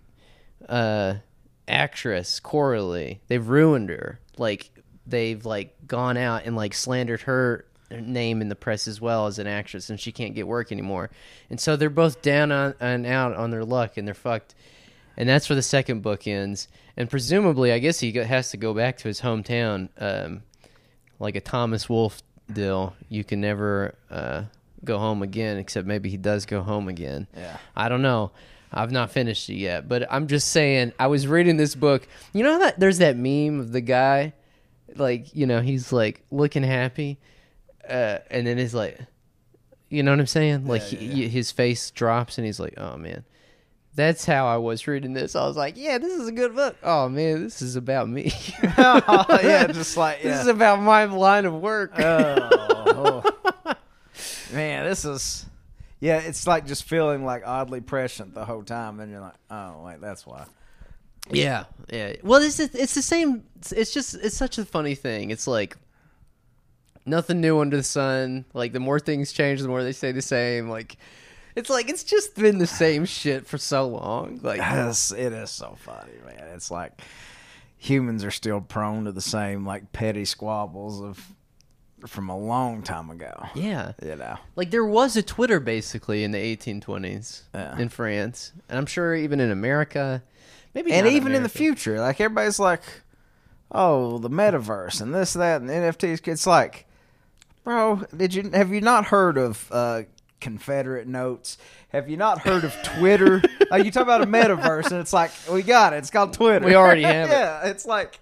uh actress Coralie. They've ruined her. Like they've like gone out and like slandered her name in the press as well as an actress and she can't get work anymore. And so they're both down on and out on their luck and they're fucked. And that's where the second book ends. And presumably, I guess he has to go back to his hometown, um, like a Thomas Wolfe deal. You can never uh, go home again, except maybe he does go home again. Yeah. I don't know. I've not finished it yet, but I'm just saying. I was reading this book. You know that there's that meme of the guy, like you know he's like looking happy, uh, and then he's like, you know what I'm saying? Like Yeah, yeah, he- his face drops, and he's like, oh man. That's how I was reading this. I was like, "Yeah, this is a good book." Oh man, this is about me. yeah, just like This is about my line of work. Oh, oh. man, this is yeah. It's like just feeling like oddly prescient the whole time, and you're like, oh wait, that's why. Yeah, yeah. Well, it's it's the same. It's just it's such a funny thing. It's like nothing new under the sun. Like the more things change, the more they stay the same. Like it's like it's just been the same shit for so long. Like Yes, it is so funny, man. It's like humans are still prone to the same like petty squabbles of from a long time ago. yeah, You know. like there was a Twitter basically in the 1820s Yeah. in France, and I'm sure even in America, maybe and even in the future, like everybody's like, "Oh, the metaverse and this, that, and NFTs." It's like, bro, did you have you not heard of uh, Confederate notes? Have you not heard of Twitter? like you talk about a metaverse, and it's like we got it. It's called Twitter. We already have it. yeah, it's like.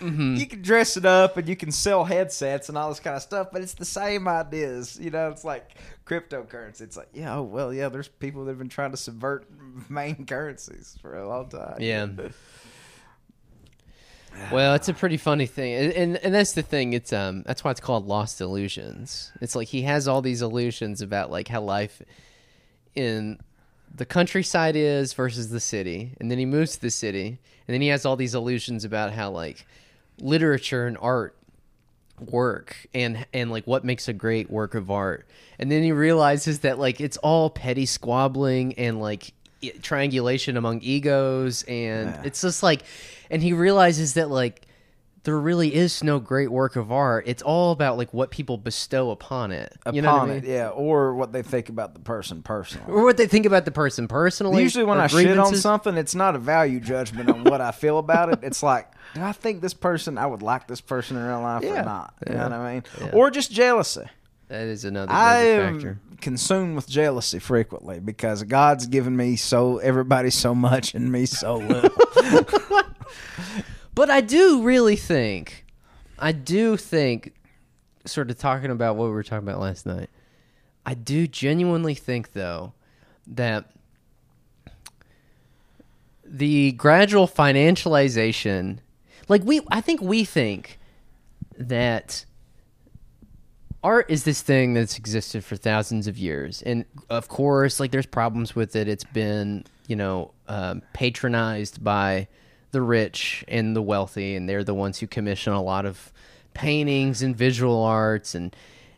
You can dress it up and you can sell headsets and all this kind of stuff, but it's the same ideas. You know, it's like cryptocurrency. It's like, yeah, oh, well, yeah, there's people that have been trying to subvert main currencies for a long time. Yeah. Well, it's a pretty funny thing, and, and and that's the thing. It's um that's why it's called Lost Illusions. It's like he has all these illusions about like how life in the countryside is versus the city, and then he moves to the city, and then he has all these illusions about how like literature and art work and and like what makes a great work of art and then he realizes that like it's all petty squabbling and like triangulation among egos and Yeah. it's just like and he realizes that like there really is no great work of art it's all about like what people bestow upon it you know what I upon mean? it, yeah, or what they think about the person personally. or what they think about the person personally Usually, when I shit on something, it's not a value judgment on what I feel about it. It's like, do I think this person? I would like this person in real life Yeah. or not? You Yeah. know what I mean? Or just jealousy. That is another I am factor consumed with jealousy frequently because God's given me so everybody so much and me so little. But I do really think, I do think, sort of talking about what we were talking about last night, I do genuinely think, though, that the gradual financialization, like we, I think we think that art is this thing that's existed for thousands of years and of course like there's problems with it it's been you know um, patronized by the rich and the wealthy and they're the ones who commission a lot of paintings and visual arts and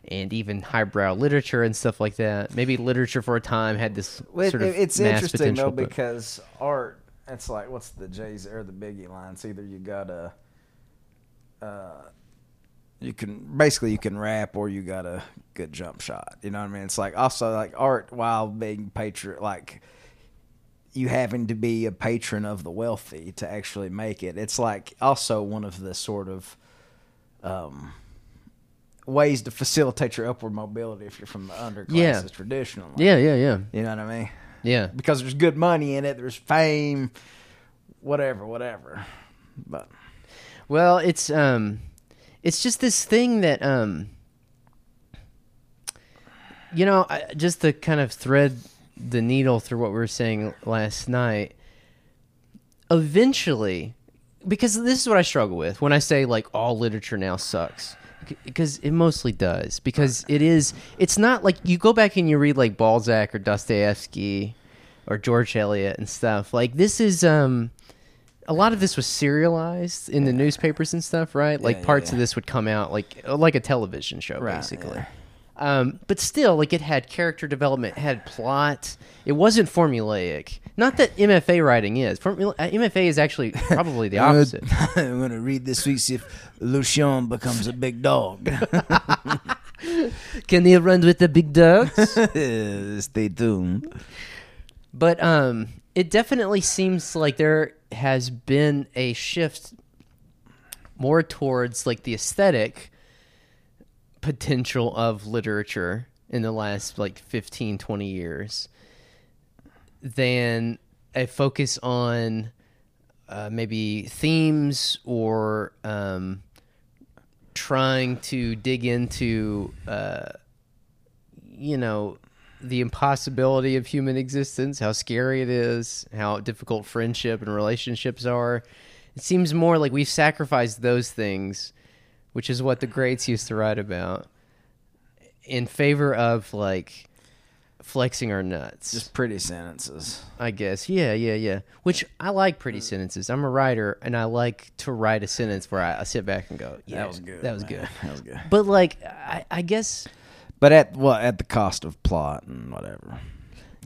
and even highbrow literature and stuff like that maybe literature for a time had this sort of it's mass interesting potential though but- because art. It's like what's the J's or the Biggie line? It's either you got a, uh, you can basically you can rap or you got a good jump shot. You know what I mean? It's like also like art while being patron like you having to be a patron of the wealthy to actually make it. It's like also one of the sort of um, ways to facilitate your upward mobility if you're from the underclasses Yeah. traditionally. yeah yeah yeah You know what I mean? yeah Because there's good money in it, there's fame, whatever, whatever. But Well, it's um it's just this thing that um You know, I, just to kind of thread the needle through what we were saying last night, eventually, because this is what I struggle with when I say like all literature now sucks. Because it mostly does. Because it is, it's not like you go back and you read like Balzac or Dostoevsky or George Eliot and stuff. Like this is, um, a lot of this was serialized in the newspapers and stuff, right? Like yeah, parts yeah. of this would come out like like a television show, Right, basically. yeah. Um, but still, like it had character development, had plot. It wasn't formulaic. Not that MFA writing is. Formula- uh, MFA is actually probably the opposite. I'm going to read this week see if Lucian becomes a big dog. Can he run with the big dogs? Stay tuned. but um, it definitely seems like there has been a shift more towards like the aesthetic potential of literature in the last like 15 20 years than a focus on uh, maybe themes or um, trying to dig into uh, you know the impossibility of human existence how scary it is how difficult friendship and relationships are it seems more like we've sacrificed those things which is what the greats used to write about in favor of like flexing our nuts Just pretty sentences. I guess. Yeah, yeah, yeah. Which I like pretty mm. sentences. I'm a writer and I like to write a sentence where I, I sit back and go, yeah, that was good. That was man. good. That was good. But like I, I guess But at well, at the cost of plot and whatever,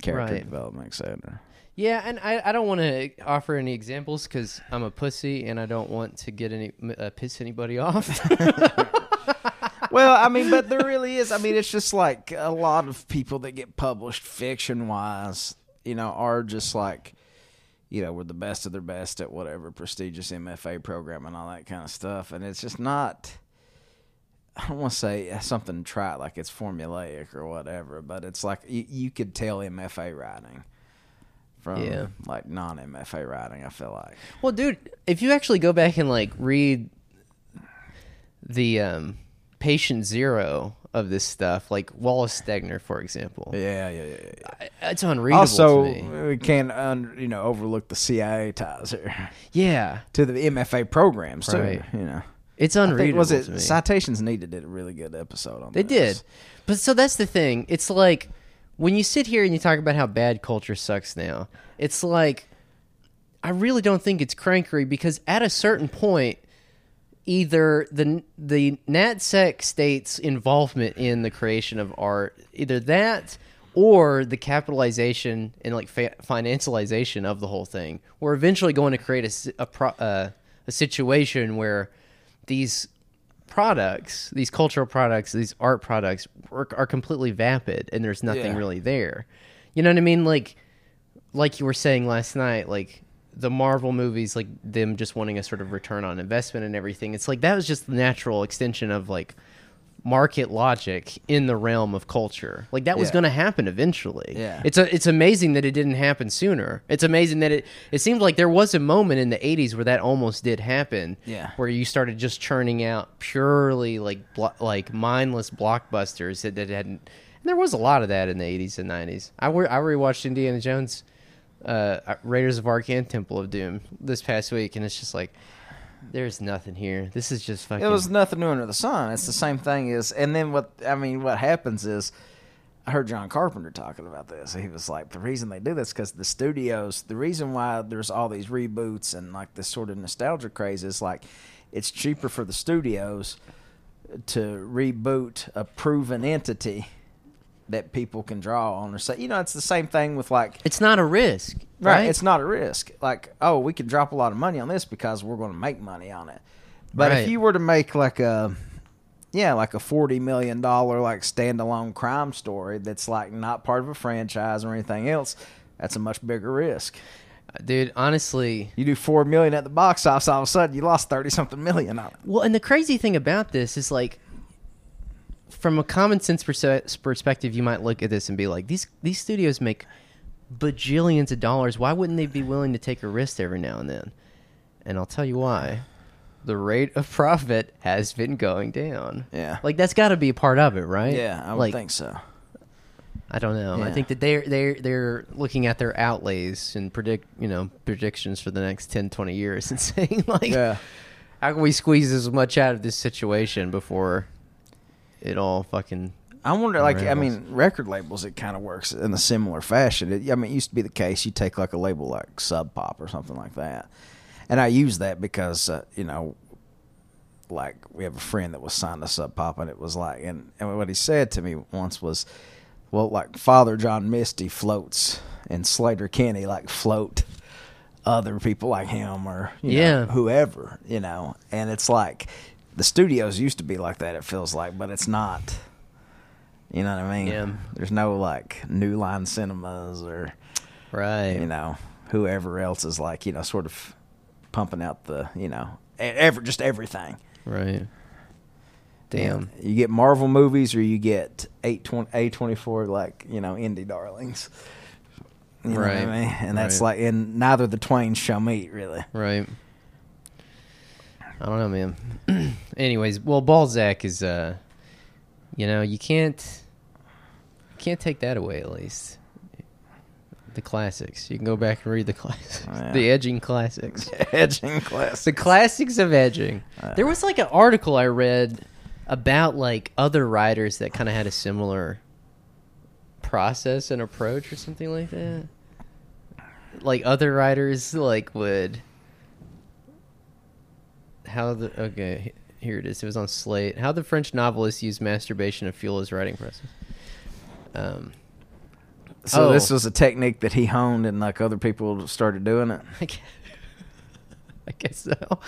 character Right. development, etc. yeah, and I, I don't want to offer any examples because I'm a pussy and I don't want to get any uh, piss anybody off. well, I mean, but there really is. I mean, it's just like a lot of people that get published fiction wise, you know, are just like, you know, we're the best of their best at whatever prestigious MFA program and all that kind of stuff. And it's just not, I don't want to say something trite like it's formulaic or whatever, but it's like you, you could tell MFA writing from Yeah. like non MFA writing, I feel like. well, dude, if you actually go back and like read the um, patient zero of this stuff, like Wallace Stegner, for example, Yeah, yeah, yeah. yeah. I- it's unreadable Also, to me. we can't un, you know overlook the CIA ties here. Yeah, to the MFA programs too. Right. You know, it's unreadable. think, was it. Citations Needed did a really good episode on. That. They this. did. But so that's the thing. It's like when you sit here and you talk about how bad culture sucks now, it's like I really don't think it's crankery because at a certain point either the the NatSec state's involvement in the creation of art, either that or the capitalization and like fa- financialization of the whole thing, we're eventually going to create a a, pro, uh, a situation where these products, these cultural products, these art products are, are completely vapid and there's nothing Yeah. really there. You know what I mean? Like, like you were saying last night, like the Marvel movies, like them just wanting a sort of return on investment and everything. It's like that was just the natural extension of like market logic in the realm of culture. Like that was Yeah. going to happen eventually. Yeah. It's a, it's amazing that it didn't happen sooner. It's amazing that it it seemed like there was a moment in the 80s where that almost did happen. Yeah. Where you started just churning out purely like blo- like mindless blockbusters that, that hadn't and there was a lot of that in the 80s and 90s. I re- I rewatched Indiana Jones uh, Raiders of Ark and Temple of Doom this past week and it's just like there's nothing here. This is just fucking It was nothing new under the sun. It's the same thing as, and then what I mean, what happens is, I heard John Carpenter talking about this. He was like, the reason they do this because the studios, the reason why there's all these reboots and like this sort of nostalgia craze is like, it's cheaper for the studios to reboot a proven entity that people can draw on or say, you know, it's the same thing with like It's not a risk, Right. right? It's not a risk. Like, oh, we can drop a lot of money on this because we're going to make money on it. But Right. if you were to make like a, yeah, like a forty million dollar like standalone crime story that's like not part of a franchise or anything else, that's a much bigger risk. Uh, dude. Honestly, You do four million at the box office, all of a sudden you lost thirty something million on it. Well, and the crazy thing about this is like, from a common sense perse- perspective, you might look at this and be like, these these studios make bajillions of dollars. Why wouldn't they be willing to take a risk every now and then? And I'll tell you why. The rate of profit has been going down. Yeah. Like that's got to be a part of it, right? Yeah, I would like, think so. I don't know. I think that they're they're they're looking at their outlays and predict you know predictions for the next 10, 20 years and saying like, Yeah. how can we squeeze as much out of this situation before it all fucking I wonder, like, I mean, record labels, it kind of works in a similar fashion. It, I mean, it used to be the case you take like a label like Sub Pop or something like that, and I use that because uh, you know, like we have a friend that was signed to Sub Pop, and it was like, and, and what he said to me once was, well, like Father John Misty floats, and Sleater-Kinney like float other people like him or you know, Yeah. whoever, you know, and it's like the studios used to be like that. It feels like, but it's not. You know what I mean? Yeah. There's no like New Line Cinemas or right. you know whoever else is like you know sort of pumping out the you know ever just everything. Right. Damn. You get Marvel movies or you get eight twenty A twenty four like you know indie darlings. You know Right. what I mean? And that's Right. like and neither the twain shall meet really. Right. I don't know, man. Anyways, well, Balzac is, uh, you know, you can't, you can't take that away. At least the classics. You can go back and read the classics, Yeah. the edging classics, Edging class. the classics of edging. Uh. there was like an article I read about like other writers that kind of had a similar process and approach or something like that. Like other writers like would how the okay here it is. It was on Slate. How the French novelists used masturbation to fuel his writing process. Um, So Oh. this was a technique that he honed and like other people started doing it. I guess, I guess so.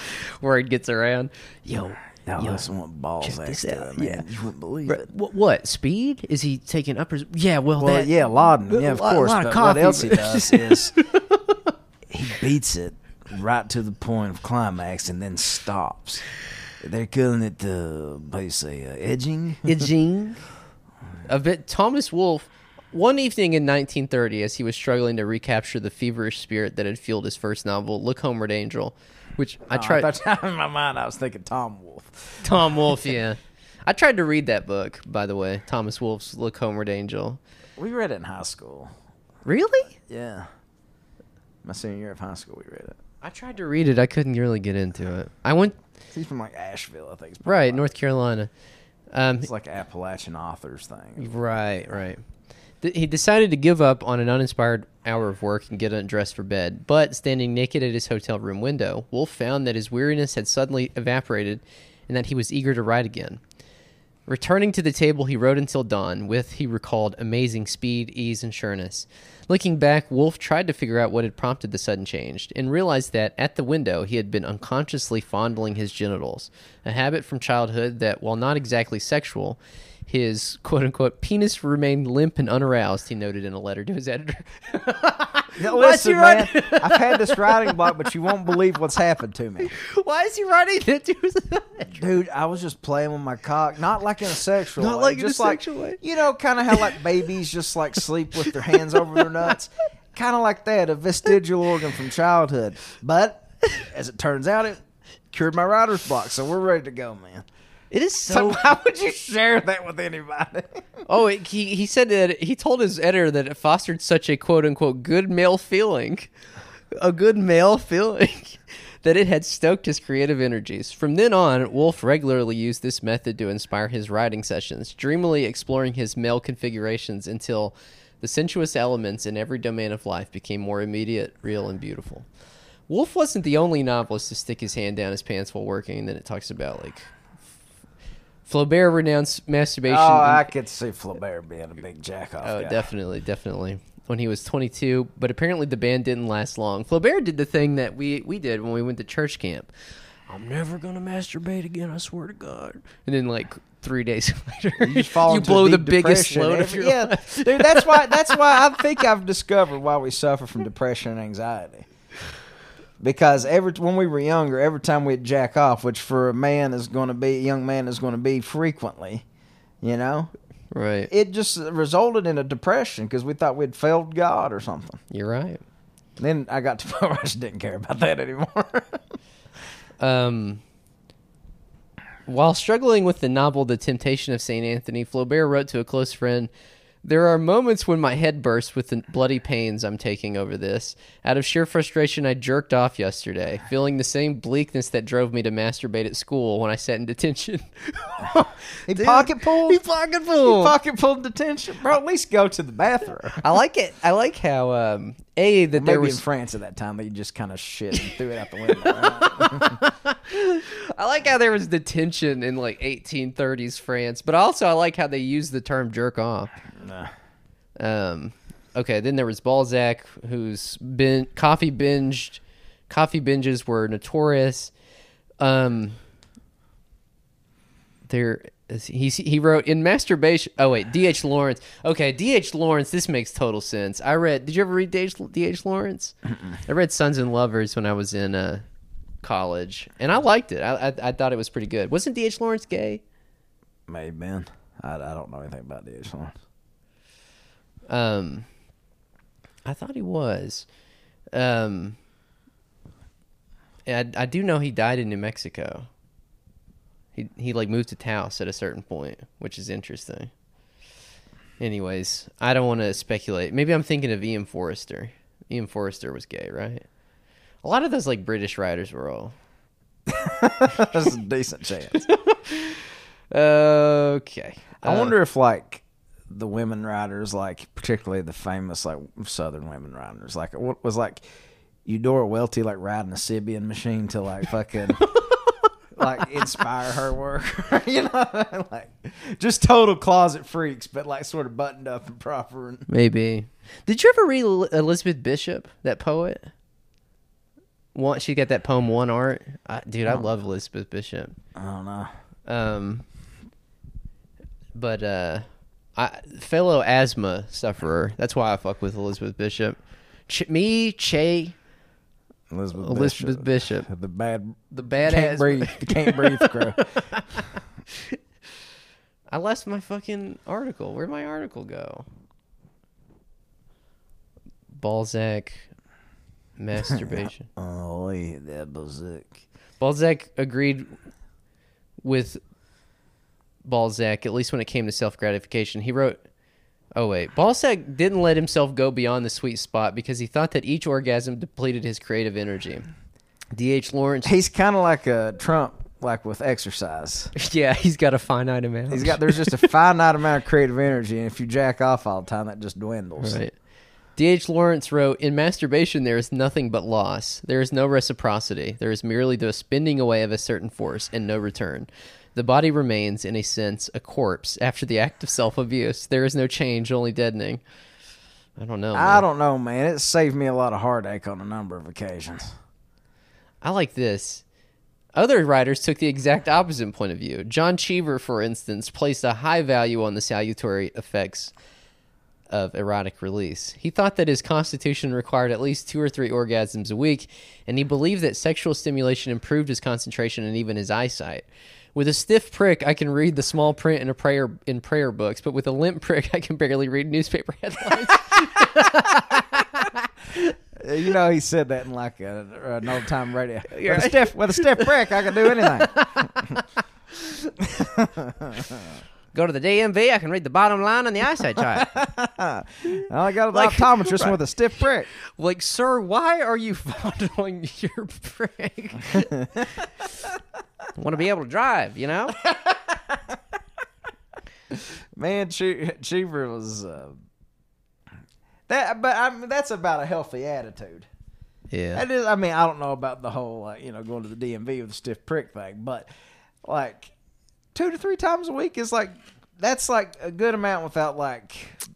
Word gets around. Yo, Now yo, listen what balls this to out. it, man. Yeah. You wouldn't believe Right, it. What, what speed is he taking uppers? Yeah, well, Well, that, yeah, Laden. Yeah, of a lot- course. lot of but what else he does is he beats it right to the point of climax and then stops. They're calling it the, how you say, uh, edging? Edging. A bit. Thomas Wolfe. One evening in 1930, as he was struggling to recapture the feverish spirit that had fueled his first novel, Look Homeward Angel, which I tried. Oh, tried. thought- in my mind, I was thinking Tom Wolfe. Tom Wolfe, yeah. I tried to read that book, by the way. Thomas Wolfe's Look Homeward Angel. We read it in high school. Really? Yeah. My senior year of high school, we read it. I tried to read it. I couldn't really get into it. I went He's from like Asheville, I think. it's right North Carolina. Um, It's like Appalachian authors thing. Right, right. Th- He decided to give up on an uninspired hour of work and get undressed for bed. But standing naked at his hotel room window, Wolfe found that his weariness had suddenly evaporated and that he was eager to write again. Returning to the table, he wrote until dawn, with, he recalled, amazing speed, ease, and sureness. Looking back, Wolfe tried to figure out what had prompted the sudden change, and realized that, at the window, he had been unconsciously fondling his genitals, a habit from childhood that, while not exactly sexual, his quote unquote penis remained limp and unaroused, he noted in a letter to his editor. Why is he listen, man, I've had this writing block, but you won't believe what's happened to me. Why is he writing it to his editor? Dude, I was just playing with my cock, not like in a sexual Not way, like in a just like sexual way. you know, kind of how like babies just like sleep with their hands over their nuts, kind of like that, a vestigial organ from childhood. But as it turns out, it cured my writer's block, so we're ready to go, man. It is So so. why would you share that with anybody? Oh, it, he he said that he told his editor that it fostered such a quote unquote good male feeling, a good male feeling, that it had stoked his creative energies. From then on, Wolfe regularly used this method to inspire his writing sessions, dreamily exploring his male configurations until the sensuous elements in every domain of life became more immediate, real, and beautiful. Wolfe wasn't the only novelist to stick his hand down his pants while working. And then it talks about like Flaubert renounced masturbation. Oh, in- I could see Flaubert being a big jack off. Oh, guy. definitely, definitely. When he was 22, but apparently the band didn't last long. Flaubert did the thing that we we did when we went to church camp. I'm never gonna masturbate again. I swear to God. And then like three days later, You you blow the biggest load of your yeah, life. dude. That's why. That's why I think I've discovered why we suffer from depression and anxiety. Because every when we were younger, every time we'd jack off, which for a man is going to be a young man is going to be frequently, you know, Right. it just resulted in a depression because we thought we'd failed God or something. You're right. Then I got to where I just didn't care about that anymore. Um, while struggling with the novel The Temptation of St. Anthony, Flaubert wrote to a close friend, There are moments when my head bursts with the bloody pains I'm taking over this. Out of sheer frustration, I jerked off yesterday, feeling the same bleakness that drove me to masturbate at school when I sat in detention. He pocket pulled. He pocket He pocket pulled detention, bro. At least go to the bathroom. I like it. I like how um, a that there Maybe was in France at that time they just kind of shit and threw it out the window. I like how there was detention in like 1830s France, but also I like how they use the term jerk off. Nah. Um, okay, then there was Balzac, whose bin- coffee binged, coffee binges were notorious. Um, there is, he he wrote in masturbation. Oh wait, D.H. Lawrence. Okay, D.H. Lawrence. This makes total sense. I read. Did you ever read D.H. D.H. Lawrence? I read Sons and Lovers when I was in uh, college, and I liked it. I, I I thought it was pretty good. Wasn't D.H. Lawrence gay? Maybe man. I, I don't know anything about D. H. Lawrence. Um, I thought he was. Um, I I do know he died in New Mexico. He he like moved to Taos at a certain point, which is interesting. Anyways, I don't want to speculate. Maybe I'm thinking of E.M. Forster. E.M. Forster was gay, right? A lot of those like British writers were all. That's a decent chance. Okay. I Uh, wonder if like the women writers, like particularly the famous like Southern women writers, like what was like Eudora Welty like riding a Sybian machine to like fucking like inspire her work, you know, like just total closet freaks, but like sort of buttoned up and proper. And Maybe. Did you ever read El- Elizabeth Bishop, that poet? Once she got that poem "One Art." I, dude, I love Elizabeth Bishop. I don't know. Um, but uh, I fellow asthma sufferer. That's why I fuck with Elizabeth Bishop. Ch- me, Che, Elizabeth, Elizabeth Bishop, the bad the bad can't asthma. breathe, can't breathe crow. I lost my fucking article. Where'd my article go? Balzac, masturbation. Oh, that Balzac. Balzac agreed with Balzac, at least when it came to self gratification. He wrote, Oh, wait. Balzac didn't let himself go beyond the sweet spot because he thought that each orgasm depleted his creative energy. D.H. Lawrence. He's kind of like a Trump, like with exercise. yeah, he's got a finite amount. He's got there's just a finite amount of creative energy, and if you jack off all the time, that just dwindles. Right. D.H. Lawrence wrote, In masturbation, there is nothing but loss. There is no reciprocity. There is merely the spending away of a certain force and no return. The body remains, in a sense, a corpse after the act of self abuse. There is no change, only deadening. I don't know. I man. don't know, man. It saved me a lot of heartache on a number of occasions. I like this. Other writers took the exact opposite point of view. John Cheever, for instance, placed a high value on the salutary effects of erotic release. He thought that his constitution required at least two or three orgasms a week, and he believed that sexual stimulation improved his concentration and even his eyesight. With a stiff prick, I can read the small print in a prayer in prayer books, but with a limp prick, I can barely read newspaper headlines. You know, he said that in like a, an old time radio. With a stiff, with a stiff brick, I can do anything. Go to the DMV, I can read the bottom line on the eyesight chart. I got an Like- optometrist with a stiff prick. Like, sir, why are you fondling your prick? Want to be able to drive, you know? Man, Cheever was uh, that, but I mean, that's about a healthy attitude. Yeah. That is, I mean, I don't know about the whole, like, you know, going to the DMV with a stiff prick thing, but like two to three times a week is like that's like a good amount without like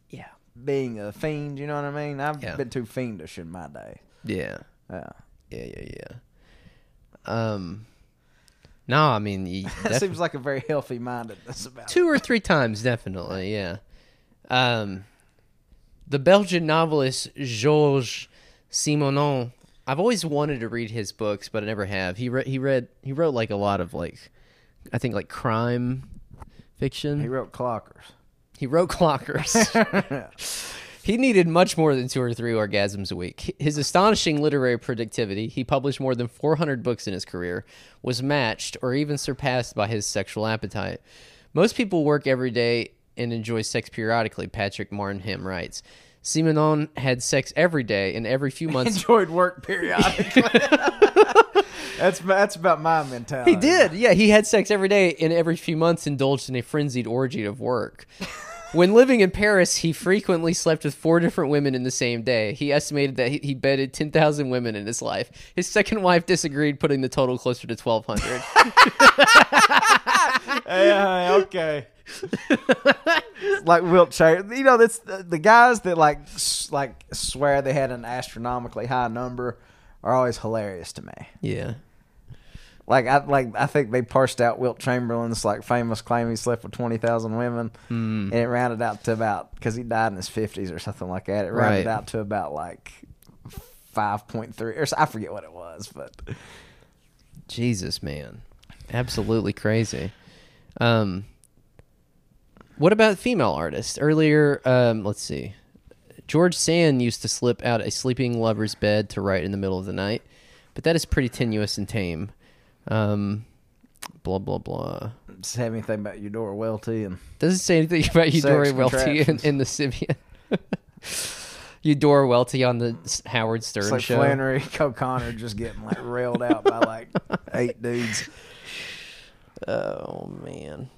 Yeah. being a fiend. You know what I mean? I've Yeah. been too fiendish in my day. Yeah. Yeah, Yeah, yeah, yeah. Um, no, I mean, you that seems like a very healthy mindedness about it. two or three times, definitely, yeah. Um, the Belgian novelist Georges Simenon. I've always wanted to read his books, but I never have. He read, he read, he wrote like a lot of like, I think like crime fiction. He wrote clockers. He wrote clockers. he needed much more than two or three orgasms a week. His astonishing literary productivity, he published more than 400 books in his career, was matched or even surpassed by his sexual appetite. Most people work every day and enjoy sex periodically. Patrick Marnham writes. Simenon had sex every day and every few months. Enjoyed work periodically. that's that's about my mentality. He did. Yeah, he had sex every day and every few months indulged in a frenzied orgy of work. When living in Paris, he frequently slept with four different women in the same day. He estimated that he, he bedded 10,000 women in his life. His second wife disagreed, putting the total closer to 1,200. Yeah, okay. like Chamberlain, you know, that's the, the guys that like s- like swear they had an astronomically high number are always hilarious to me. yeah. Like I like I think they parsed out Wilt Chamberlain's like famous claim he slept with twenty thousand women, and it rounded out to about because he died in his fifties or something like that. It rounded Right. out to about like five point three or so, I forget what it was, but Jesus, man. Absolutely crazy. Um, what about female artists? Earlier, um, let's see. George Sand used to slip out a sleeping lover's bed to write in the middle of the night, but that is pretty tenuous and tame. Um, blah, blah, blah. just have anything about Eudora Welty and Doesn't say anything about Eudora Welty in, in the Sybian. Eudora Welty on the Howard Stern it's like show. Flannery O'Connor just getting like railed out by like eight dudes. Oh man.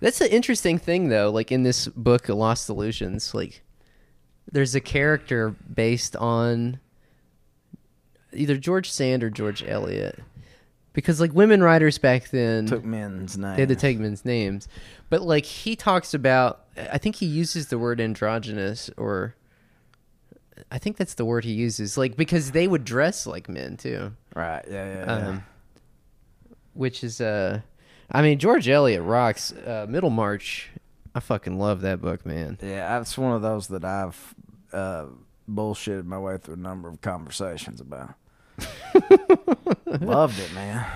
That's an interesting thing though, like in this book Lost Illusions, like there's a character based on either George Sand or George Eliot. Because like women writers back then Took men's names. they had to take men's names. But like he talks about I think he uses the word androgynous or I think that's the word he uses. Like because they would dress like men too. right. Yeah, yeah. yeah. Um, which is uh I mean George Eliot rocks uh, Middlemarch. I fucking love that book, man. Yeah, it's one of those that I've uh, bullshitted my way through a number of conversations about. Loved it, man.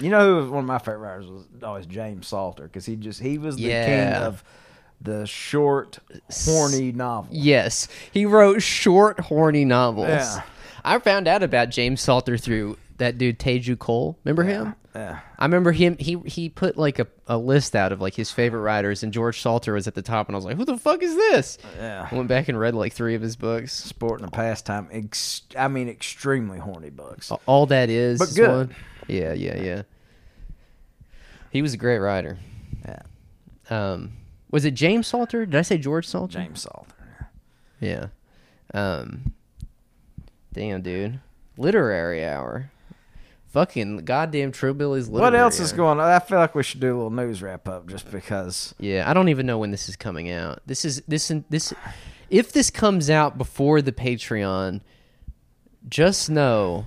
You know who was one of my favorite writers was always James Salter because he just he was the king of the short, horny novel. Yes, he wrote short, horny novels. Yeah. I found out about James Salter through that dude Teju Cole. Remember him? Yeah, I remember him. He he put like a, a list out of like his favorite writers, and George Salter was at the top. And I was like, "Who the fuck is this?" yeah. I went back and read like three of his books. Sport and a pastime. Ex- I mean, extremely horny books. All that is, But good. one. Yeah, yeah, yeah. He was a great writer. Yeah, Um, was it James Salter? Did I say George Salter? James Salter. Yeah. Um. Damn, dude. Literary hour. Fucking goddamn Trillbillies. What else is going on? I feel like we should do a little news wrap up just because. Yeah, I don't even know when this is coming out. This is this this. If this comes out before the Patreon, just know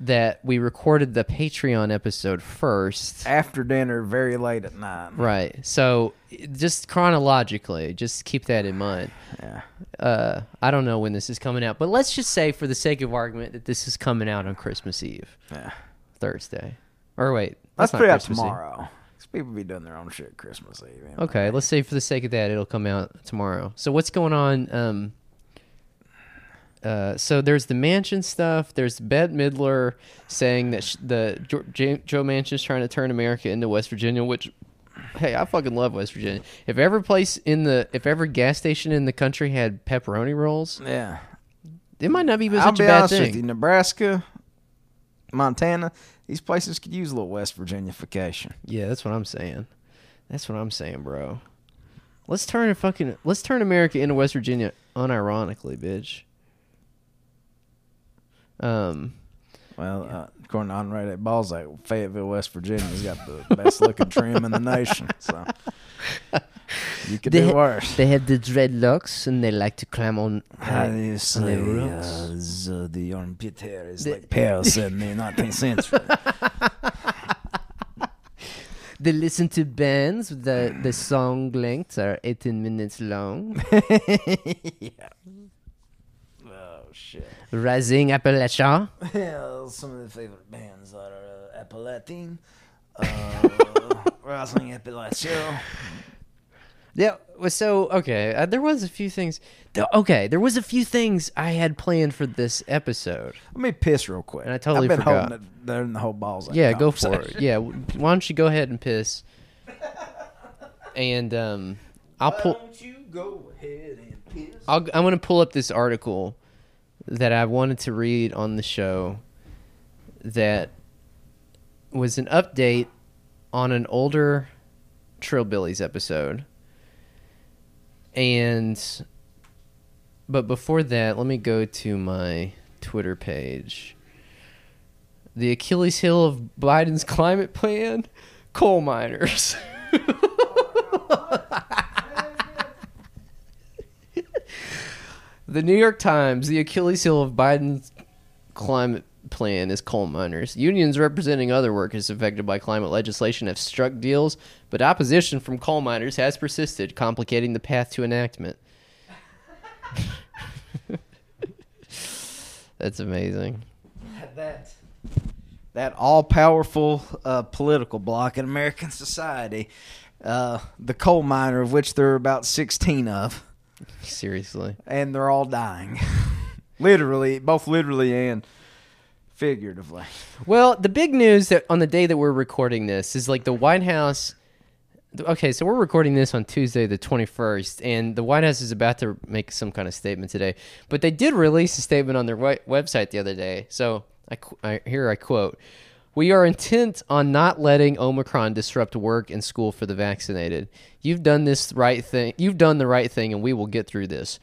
that we recorded the Patreon episode first. After dinner, very late at night. Right. So just chronologically, just keep that in mind. Yeah. Uh, I don't know when this is coming out, but let's just say, for the sake of argument, that this is coming out on Christmas Eve, Yeah. Thursday. Or wait, Let's that's not put it out Christmas Eve. tomorrow. 'Cause people be doing their own shit Christmas Eve. Okay, let's say for the sake of that, it'll come out tomorrow. So what's going on? Um, uh, so there's the Manchin stuff. There's Bette Midler saying that sh- the jo- J- Joe Manchin's trying to turn America into West Virginia, which. Hey, I fucking love West Virginia. If every place in the, if every gas station in the country had pepperoni rolls, Yeah. it might not be I'll such be a bad honest with you. thing. Nebraska, Montana, these places could use a little West Virginiafication. Yeah, that's what I'm saying. That's what I'm saying, bro. Let's turn a fucking let's turn America into West Virginia unironically, bitch. Um Well, uh, according to Andre Balzac, Fayetteville, West Virginia's got the best looking trim in the nation. So you could They do ha- worse. they have the dreadlocks and they like to climb on How do you say the uh, the, the armpit hair is The- like pears in the 19th century? they listen to bands the the song lengths are 18 minutes long. yeah. Shit. Rising Appalachia. Yeah, some of the favorite bands are uh, Appalachian, uh, Rising Appalachia. Yeah. So okay, uh, there was a few things. th- Okay, there was a few things I had planned for this episode. Let me piss real quick. And I totally I've been forgot. holding it there in the whole balls. Yeah, go for it. Yeah, w- why don't you go ahead and piss? and um, I'll pull. don't you go ahead and piss? I'll, I'm going to pull up this article that I wanted to read on the show that was an update on an older Trillbillies episode. And but before that, let me go to my Twitter page. The Achilles heel of Biden's climate plan, coal miners. The New York Times, the Achilles heel of Biden's climate plan is coal miners. Unions representing other workers affected by climate legislation have struck deals, but opposition from coal miners has persisted, complicating the path to enactment. That's amazing. that that all powerful uh, political bloc in American society, uh, the coal miner, of which there are about sixteen of, Seriously. and they're all dying, literally, both literally and figuratively. Well, the big news that on the day that we're recording this is like the White House. Okay, so we're recording this on Tuesday, the 21st, and the White House is about to make some kind of statement today. But they did release a statement on their website the other day. So I, I here I quote: "We are intent on not letting Omicron disrupt work and school for the vaccinated. You've done this right thing. You've done the right thing, and we will get through this."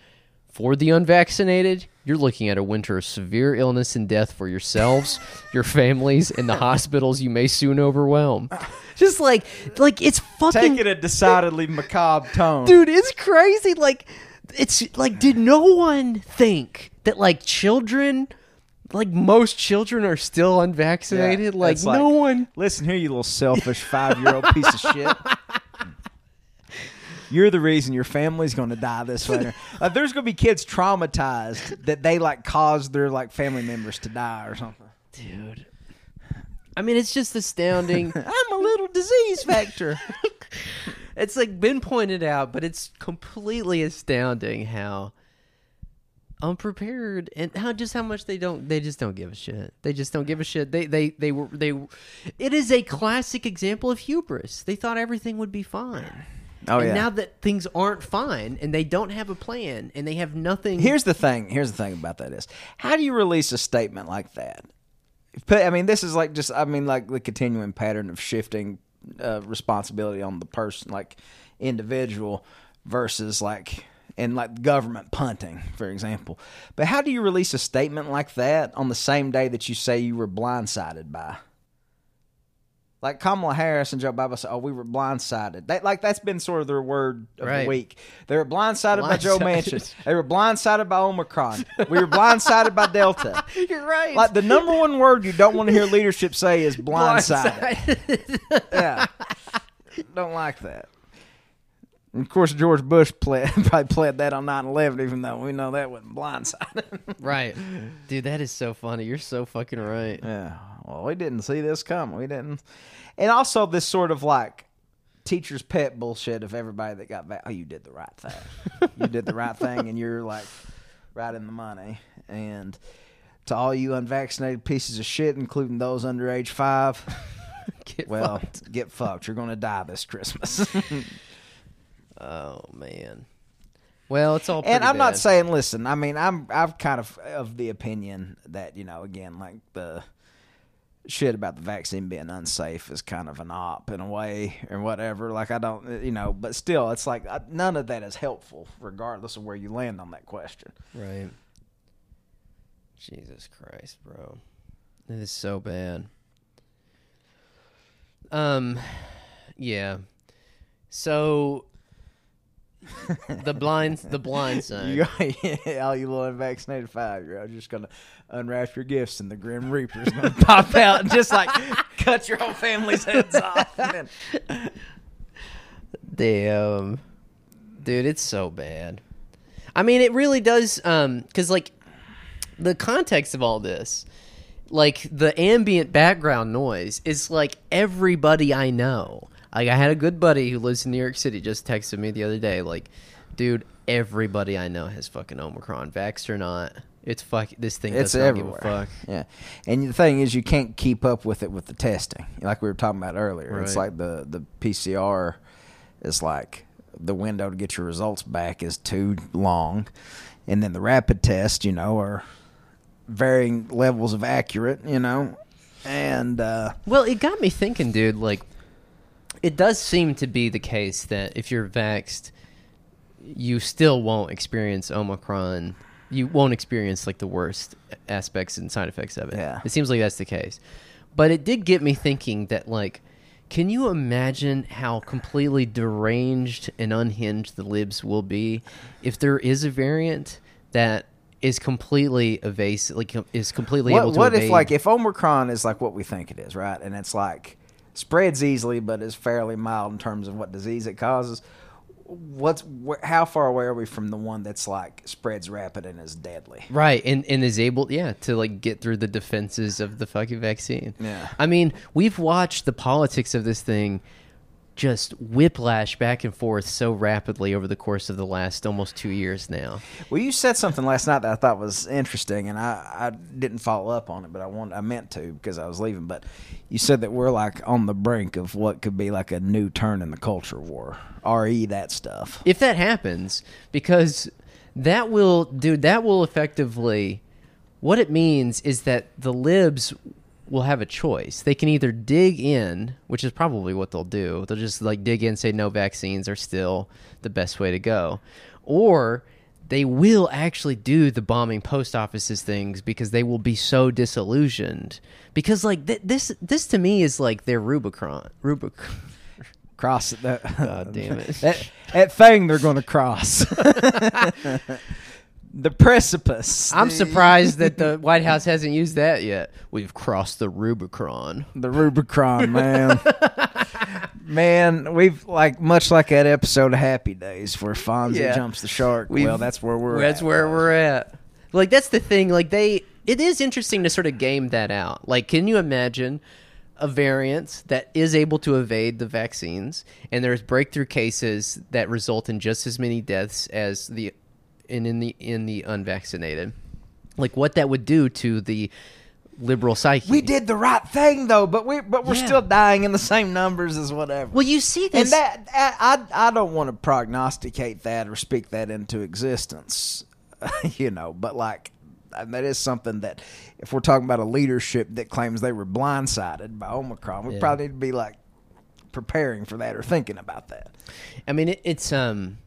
For the unvaccinated, you're looking at a winter of severe illness and death for yourselves, your families, and the hospitals you may soon overwhelm. Just like, like it's fucking, Take it a decidedly macabre tone. dude. It's crazy. Like, it's like, did no one think that like children, like most children, are still unvaccinated? Yeah, like, no one. Listen here, you little selfish five-year-old piece of shit. You're the reason your family's going to die this winter. Uh, there's going to be kids traumatized that they like caused their like family members to die or something. dude. I mean, it's just astounding. I'm a little disease factor. it's like been pointed out, but it's completely astounding how unprepared and how just how much they don't they just don't give a shit. They just don't give a shit. They they they were they it is a classic example of hubris. They thought everything would be fine. Oh and yeah. now that things aren't fine and they don't have a plan and they have nothing Here's the thing. Here's the thing about that is, how do you release a statement like that? But I mean, this is like just I mean like the continuing pattern of shifting uh, responsibility on the person, like individual, versus like and like government punting, for example. But how do you release a statement like that on the same day that you say you were blindsided by? Like Kamala Harris and Joe Biden say, "Oh, we were blindsided." That like that's been sort of their word of Right. the week. They were blindsided, by Joe Manchin. They were blindsided by Omicron. We were blindsided by Delta. You're right. Like the number one word you don't want to hear leadership say is blindsided. Blindsided. yeah, don't like that. And of course, George Bush play, probably played that on 9-11, even though we know that wasn't blindsided. right. Dude, that is so funny. You're so fucking right. Yeah. Well, we didn't see this coming. We didn't. And also this sort of like teacher's pet bullshit of everybody that got back. Oh, you did the right thing. you did the right thing, and you're like right in the money. And to all you unvaccinated pieces of shit, including those under age five, Get well, fucked. get fucked. You're going to die this Christmas. Oh man. Well, it's all. and I'm not saying, listen. I mean, I'm I'm kind of of the opinion that you know, again, like the shit about the vaccine being unsafe is kind of an op in a way or whatever. Like I don't, you know, but still, it's like uh, none of that is helpful, regardless of where you land on that question. Right. Jesus Christ, bro. It is so bad. Um yeah. So the blind the blind side. You, all you little unvaccinated five year olds, just gonna unwrap your gifts, and the Grim Reaper's gonna pop out and just like cut your whole family's heads off. Then- Damn. Dude, it's so bad. I mean, it really does um cuz like the context of all this, like the ambient background noise is like everybody I know. Like I had a good buddy who lives in New York City just texted me the other day like, dude, everybody I know has fucking Omicron, vaxxed or not. It's fuck this thing it's does not give a everywhere. fuck. Yeah, and the thing is, you can't keep up with it with the testing, like we were talking about earlier. It's like the the PCR It's like the window to get your results back is too long, and then the rapid test, you know, are varying levels of accurate, you know, and uh, Well, it got me thinking, dude. Like, it does seem to be the case that if you're vaxxed, you still won't experience Omicron. You won't experience like the worst aspects and side effects of it. Yeah. It seems like that's the case. But it did get me thinking that, like, can you imagine how completely deranged and unhinged the libs will be if there is a variant that is completely evasive, like is completely able what, to what if like if Omicron is like what we think it is, right? And it's like spreads easily, but is fairly mild in terms of what disease it causes. What's wh- how far away are we from the one that's like spreads rapid and is deadly? Right, and and is able, yeah, to like get through the defenses of the fucking vaccine. Yeah. I mean, we've watched the politics of this thing just whiplash back and forth so rapidly over the course of the last almost two years now. Well, you said something last night that I thought was interesting, and I, I didn't follow up on it, but I want I meant to because I was leaving. But you said that we're like on the brink of what could be like a new turn in the culture war, re that stuff. If that happens, because that will, dude, that will effectively. What it means is that the libs will have a choice. They can either dig in, which is probably what they'll do. They'll just like dig in, say no vaccines are still the best way to go, or they will actually do the bombing post offices things because they will be so disillusioned. Because like th- this, this to me is like their Rubicon. Rubicon. Cross. That, God damn it. that, that thing they're going to cross. the precipice. I'm The- surprised that the White House hasn't used that yet. We've crossed the Rubicon. The Rubicon, man. man, we've like much like that episode of Happy Days where Fonzie Yeah. jumps the shark. We've- well, that's where we're. That's at, where guys. we're at. Like that's the thing. Like they, it is interesting to sort of game that out. Like, can you imagine a variant that is able to evade the vaccines, and there's breakthrough cases that result in just as many deaths as the, in in the in the unvaccinated. Like what that would do to the liberal psyche. We did the right thing though, but we but we're Yeah. still dying in the same numbers as whatever. Well, you see this. and that I I I don't want to prognosticate that or speak that into existence, you know. But like and that is something that if we're talking about a leadership that claims they were blindsided by Omicron, we Yeah. probably need to be like preparing for that or thinking about that. I mean, it, it's um,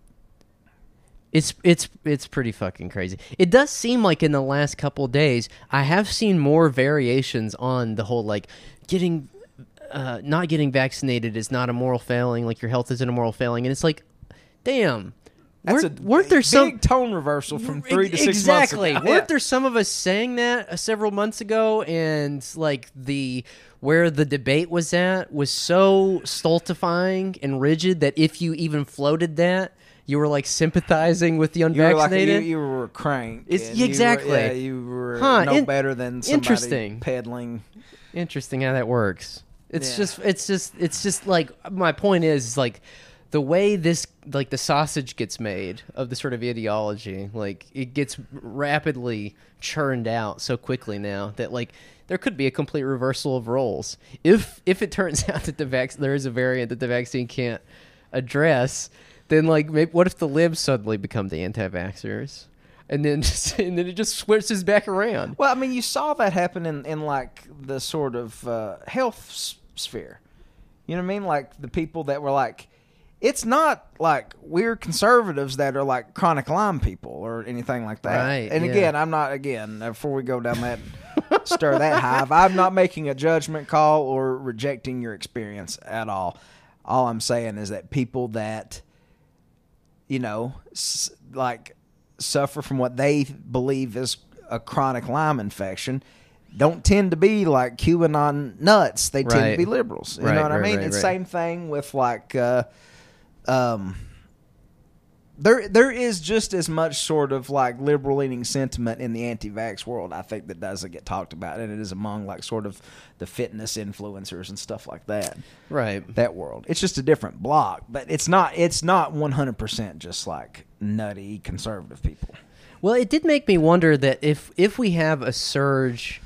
it's it's it's pretty fucking crazy. It does seem like in the last couple days, I have seen more variations on the whole like getting, uh, not getting vaccinated is not a moral failing. Like your health isn't a moral failing, and it's like, damn. That's weren't, a weren't there big some tone reversal from three to six exactly. months ago. Weren't there some of us saying that uh, several months ago, and like the where the debate was at was so stultifying and rigid that if you even floated that, you were like sympathizing with the You were like unvaccinated. you, you were crank. It's- and you were- exactly. yeah, you were Huh, no in- better than somebody interesting. peddling. Interesting how that works. It's Yeah. just it's just it's just like my point is like the way this like the sausage gets made of the sort of ideology like it gets rapidly churned out so quickly now that like there could be a complete reversal of roles if if it turns out that the vac- there is a variant that the vaccine can't address then like maybe, what if the libs suddenly become the anti-vaxxers and then just, and then it just switches back around Well, I mean, you saw that happen in, in like the sort of uh, health s- sphere. You know what I mean? Like the people that were like, it's not like we're conservatives that are like chronic Lyme people or anything like that. Right, And yeah. again, I'm not again before we go down that stir that hive. I'm not making a judgment call or rejecting your experience at all. All I'm saying is that people that you know, s- like suffer from what they believe is a chronic Lyme infection don't tend to be like QAnon nuts. They tend to be liberals. You Right, know what I mean? right, it's right. same thing with like uh um there there is just as much sort of like liberal leaning sentiment in the anti vax world, I think, that doesn't get talked about. And it is among like sort of the fitness influencers and stuff like that right that world. It's just a different block, but it's not it's not 100% just like nutty conservative people. Well, it did make me wonder that if if we have a surge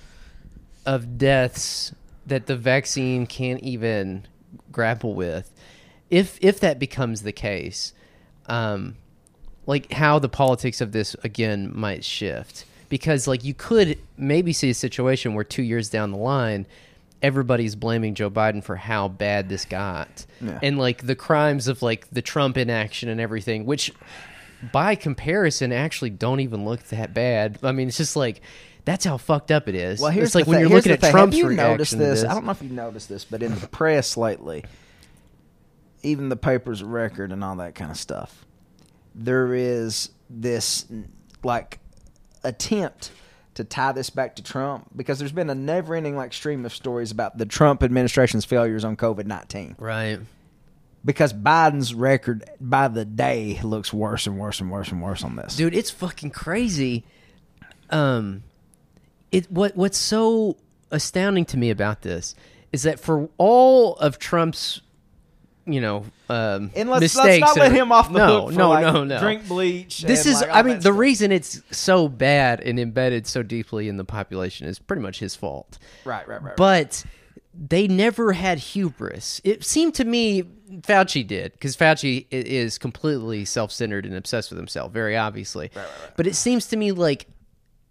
of deaths that the vaccine can't even grapple with, if if that becomes the case, um, like how the politics of this again might shift because like you could maybe see a situation where two years down the line everybody's blaming Joe Biden for how bad this got Yeah. and like the crimes of like the Trump inaction and everything which by comparison actually don't even look that bad I mean it's just like that's how fucked up it is Well, here's it's like the when thing. you're Here's looking at thing. Trump's Have you reaction noticed this? this I don't know if you noticed this, but in the press lately, even the papers of record and all that kind of stuff, there is this like attempt to tie this back to Trump because there's been a never-ending like stream of stories about the Trump administration's failures on COVID nineteen. right Because Biden's record by the day looks worse and worse and worse and worse on this. dude it's fucking crazy um it what what's so astounding to me about this is that for all of trump's you know um and let's, let's mistakes not and let him off the no hook for no like, no no drink bleach. this is like, i mean the stuff. reason it's so bad and embedded so deeply in the population is pretty much his fault Right, right, right. but they never had hubris. It seemed to me Fauci did because Fauci is completely self-centered and obsessed with himself, very obviously. Right, right, but it seems to me like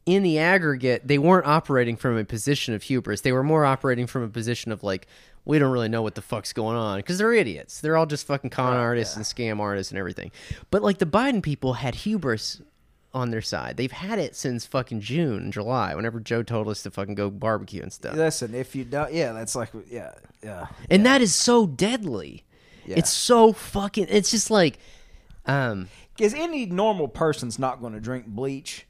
in the aggregate, they weren't operating from a position of hubris. They were more operating from a position of like, we don't really know what the fuck's going on because they're idiots. They're all just fucking con artists and scam artists and everything. But like the Biden people had hubris on their side. They've had it since fucking June and July, whenever Joe told us to fucking go barbecue and stuff. Listen, if you don't, yeah, that's like, yeah, yeah. and that is so deadly. Yeah. It's so fucking. It's just like, um, Because any normal person's not going to drink bleach,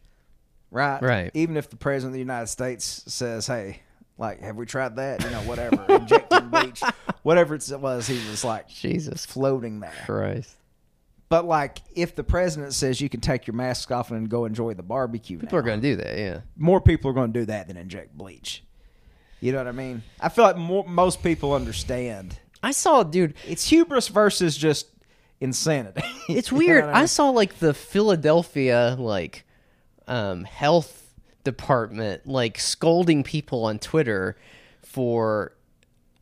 right? Right. Even if the president of the United States says, "Hey, like, have we tried that? You know, whatever, injecting bleach, whatever it was." He was like Jesus floating there. Christ. But like, if the president says you can take your mask off and go enjoy the barbecue, People are going to do that. Yeah. more people are going to do that than inject bleach. You know what I mean? I feel like more, most people understand. I saw, dude. It's hubris versus just insanity. It's You know weird. what I saw like the Philadelphia like um, health department like scolding people on Twitter for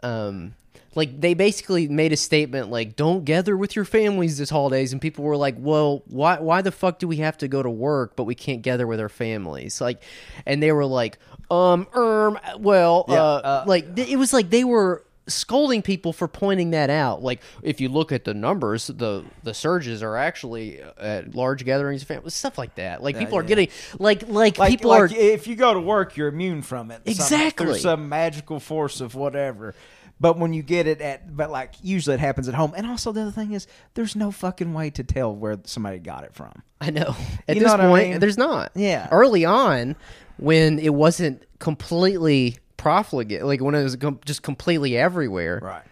um like they basically made a statement like don't gather with your families this holidays and people were like well why why the fuck do we have to go to work but we can't gather with our families? Like and they were like um um well Yeah, uh, uh, like it was like they were scolding people for pointing that out like if you look at the numbers the the surges are actually at large gatherings of families stuff like that like people are yeah. getting like like, like, people like are if you go to work, you're immune from it. Some- Exactly. there's some magical force of whatever. But when you get it at, but like usually it happens at home. And also the other thing is, there's no fucking way to tell where somebody got it from. I know. At You know this I point, mean? there's not. Yeah. Early on, when it wasn't completely profligate, like when it was com- just completely everywhere. Right.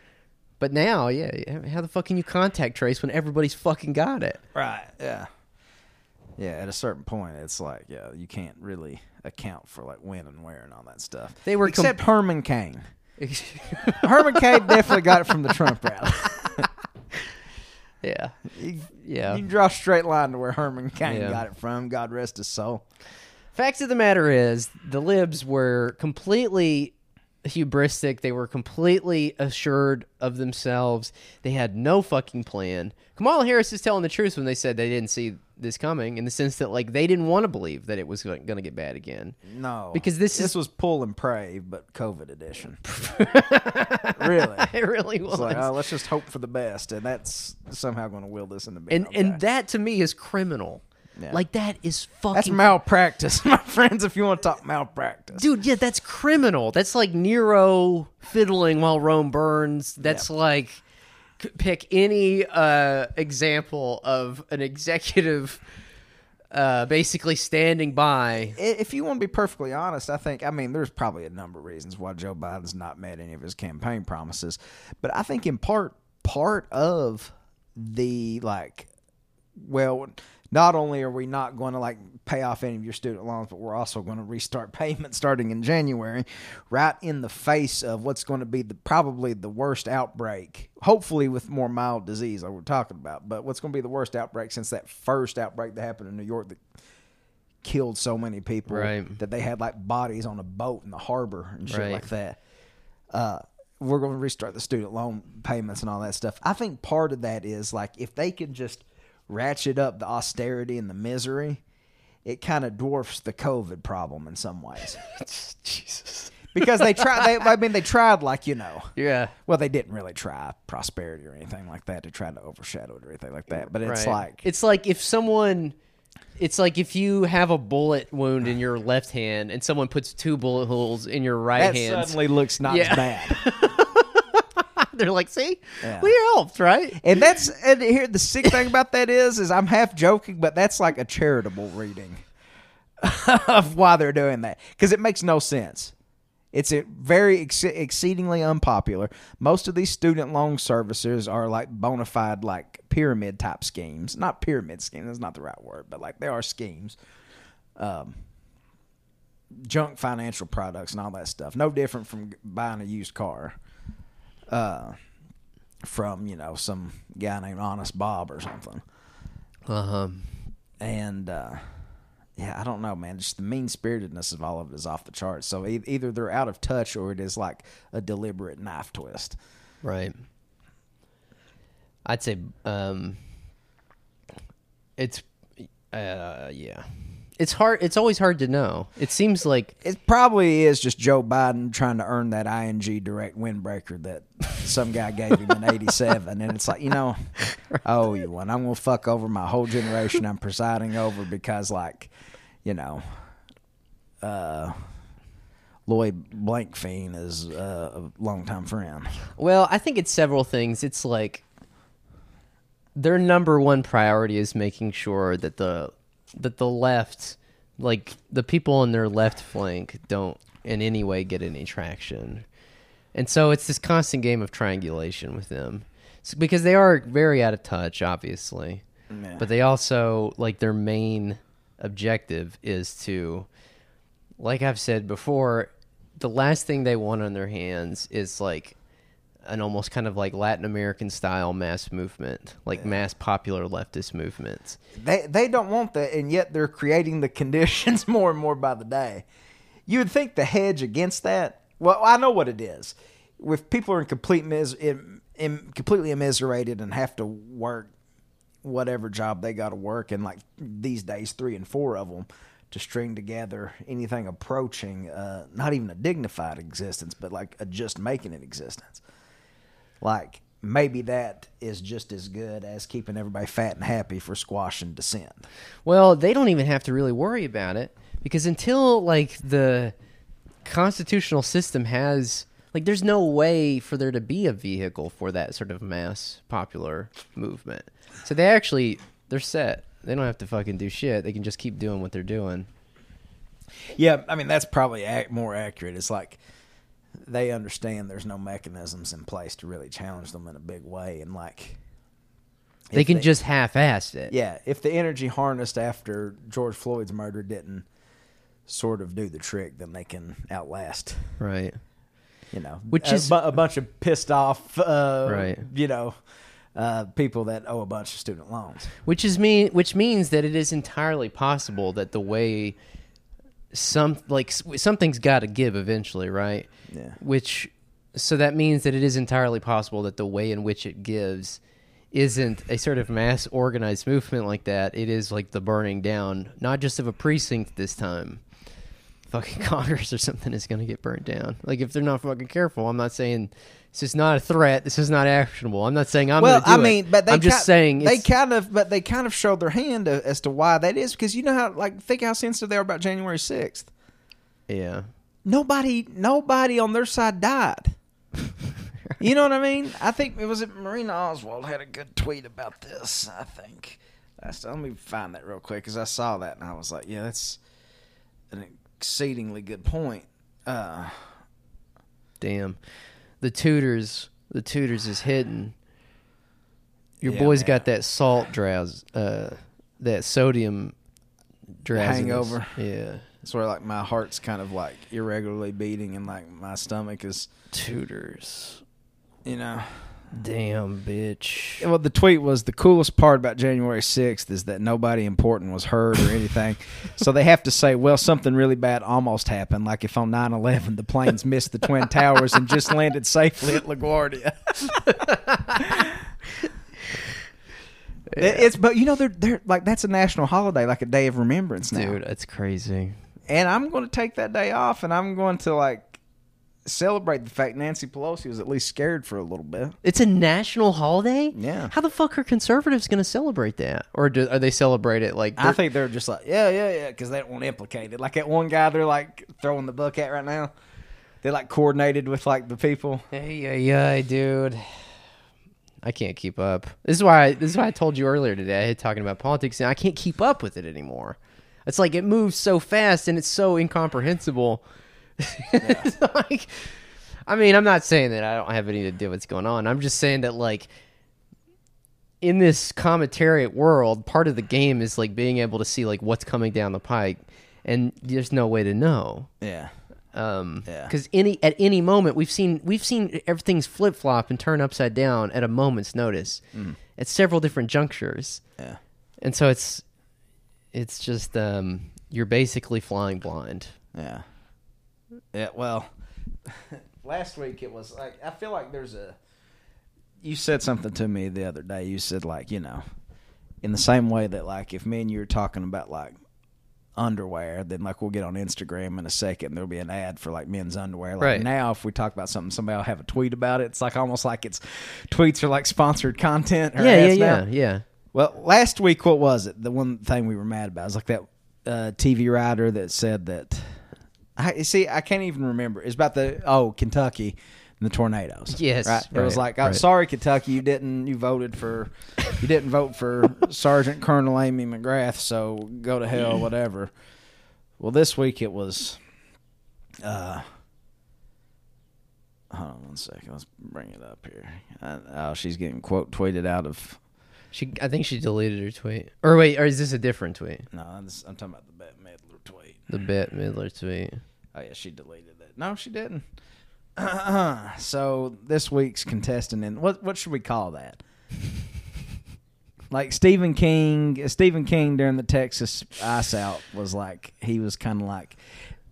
But now, yeah, how the fuck can you contact trace when everybody's fucking got it? Right. Yeah. Yeah. At a certain point, it's like, yeah, you can't really account for like when and where and all that stuff. They were com- except Herman Cain. Herman Cain definitely got it from the Trump rally. yeah. You, Yeah. you can draw a straight line to where Herman Cain Yeah. got it from. God rest his soul. Facts of the matter is, the libs were completely hubristic. They were completely assured of themselves. They had no fucking plan. Kamala Harris is telling the truth when they said they didn't see this coming, in the sense that like they didn't want to believe that it was going to get bad again. No, Because this this is- was pull and pray, but COVID edition. really, It really was. it's like oh, let's just hope for the best, and that's somehow going to will this into being and okay. and that to me is criminal. Yeah. Like that is fucking that's malpractice, my friends. If you want to talk malpractice, dude yeah that's criminal that's like nero fiddling while rome burns that's like pick any uh example of an executive uh basically standing by if you want to be perfectly honest, I think I mean there's probably a number of reasons why Joe Biden's not met any of his campaign promises, but I think in part part of the like well not only are we not going to like pay off any of your student loans but we're also going to restart payments starting in January right in the face of what's going to be the probably the worst outbreak hopefully with more mild disease like we're talking about but what's going to be the worst outbreak since that first outbreak that happened in New York that killed so many people Right. that they had like bodies on a boat in the harbor and shit Right. like that. Uh, we're going to restart the student loan payments and all that stuff. I think part of that is like if they can just ratchet up the austerity and the misery, it kind of dwarfs the COVID problem in some ways. Jesus. Because they tried, they, I mean, they tried like, you know, Yeah. well, they didn't really try prosperity or anything like that to try to overshadow it or anything like that. But it's Right. like, it's like if someone it's like if you have a bullet wound in your left hand and someone puts two bullet holes in your right that hand. suddenly looks not Yeah. as bad. They're like, see, Yeah. we helped, right? And that's and here the sick thing about that is is I'm half joking, but that's like a charitable reading of why they're doing that because it makes no sense. It's a very ex- exceedingly unpopular. Most of these student loan services are like bona fide like pyramid type schemes. Not pyramid schemes. That's not the right word, but like they are schemes. Um, junk financial products and all that stuff. No different from buying a used car. Uh, from you know some guy named Honest Bob or something. Uh huh. And uh, yeah, I don't know, man. Just the mean spiritedness of all of it is off the charts. So e- either they're out of touch or it is like a deliberate knife twist. Right. I'd say um it's uh yeah. It's hard it's always hard to know. It seems like It probably is just Joe Biden trying to earn that ING direct windbreaker that some guy gave him in '87, and it's like you know, oh, you one. I'm gonna fuck over my whole generation. I'm presiding over because like, you know, uh, Lloyd Blankfein is uh, a longtime friend. well, I think it's several things. It's like their number one priority is making sure that the that the left like the people on their left flank don't in any way get any traction. And so it's this constant game of triangulation with them. So, because they are very out of touch, obviously. But they also like their main objective is to like I've said before, the last thing they want on their hands is like an almost kind of like Latin American style mass movement, like mass popular leftist movements. They they don't want that, and yet they're creating the conditions more and more by the day. You would think the hedge against that. Well, I know what it is. If people are in complete mis- in, in completely immiserated and have to work whatever job they got to work, and like these days, three and four of them to string together anything approaching uh, not even a dignified existence, but like a just making an existence. Like maybe that is just as good as keeping everybody fat and happy for squash and dissent. Well, they don't even have to really worry about it because until like the constitutional system has like there's no way for there to be a vehicle for that sort of mass popular movement. So they actually they're set. They don't have to fucking do shit. They can just keep doing what they're doing. Yeah, I mean that's probably more accurate. It's like they understand there's no mechanisms in place to really challenge them in a big way, and like They can just half-ass it. yeah, if the energy harnessed after George Floyd's murder didn't sort of do the trick, then they can outlast. Right. You know, Which a, is- bu- a bunch of pissed off, uh, Right. You know, uh, people that owe a bunch of student loans. which is mean which means that it is entirely possible that the way some like something's got to give eventually right Yeah. which so that means that it is entirely possible that the way in which it gives isn't a sort of mass organized movement like that it is like the burning down not just of a precinct this time fucking congress or something is going to get burned down like if they're not fucking careful i'm not saying this is not a threat this is not actionable i'm not saying i'm well, I mean, it. but they i'm just saying they kind of, but they kind of showed their hand uh, as to why that is because you know how, like, think how sensitive they are about January sixth. yeah Nobody, nobody on their side died. you know what I mean? I think it was it Marina Oswald had a good tweet about this. I think. Let me find that real quick because I saw that and I was like, yeah, that's an exceedingly good point. Uh, Damn. The tutors the tutors is hidden. Your Yeah, boy's man. got that salt drowse uh that sodium drowsiness. Hangover. Yeah. it's where like my heart's kind of like irregularly beating and like my stomach is Tutors. you know Damn, bitch. Well, the tweet was the coolest part about January 6th is that nobody important was hurt or anything. so they have to say, well, something really bad almost happened. Like if on 9 11 the planes missed the Twin Towers and just landed safely at LaGuardia. It- It's but you know they're they're like that's a national holiday like a day of remembrance now. Dude, that's crazy. And I'm going to take that day off and I'm going to like celebrate the fact Nancy Pelosi was at least scared for a little bit. It's a national holiday. Yeah. How the fuck are conservatives going to celebrate that? Or do, are they celebrate it like? I think they're just like, yeah, yeah, yeah, because they don't want to implicate it. Like that one guy they're like throwing the book at right now. They like coordinated with like the people. Hey, yeah, yeah, dude. I can't keep up. This is why. this is why I told you earlier today. I talking about politics, and I can't keep up with it anymore. It's like it moves so fast, and it's so incomprehensible. It's like, I mean, I'm not saying that I don't have any idea what's going on. I'm just saying that like in this commentariat world, part of the game is like being able to see like what's coming down the pike, and there's no way to know Yeah. um Yeah. because any at any moment we've seen we've seen everything's flip flop and turn upside down at a moment's notice at several different junctures Yeah. and so it's it's just um you're basically flying blind Yeah. Yeah. Well, last week it was like I feel like there's a. You said something to me the other day. You said like you know, in the same way that like if me and you were talking about like underwear, then like we'll get on Instagram in a second. There'll be an ad for like men's underwear. Like Right. now, if we talk about something, somebody will have a tweet about it. It's like almost like it's tweets are like sponsored content. or yeah yeah now. yeah yeah Well, last week, what was it? The one thing we were mad about was like that uh, TV writer that said that. I see. I can't even remember. It's about the oh Kentucky and the tornadoes. Yes, right. It was like, oh, right. sorry, Kentucky, you didn't. You voted for. You didn't vote for Sergeant Colonel Amy McGrath, so go to hell, whatever. Well, this week it was. Uh, hold on one second. Let's bring it up here. Uh, oh, she's getting quote tweeted out of she i think she deleted her tweet or wait or is this a different tweet No, this, I'm talking about the Bette Midler tweet. the bette midler tweet Oh yeah, she deleted it. No, she didn't. so this week's contestant in what what should we call that? like Stephen King, Stephen King during the Texas ice out was like he was kind of like.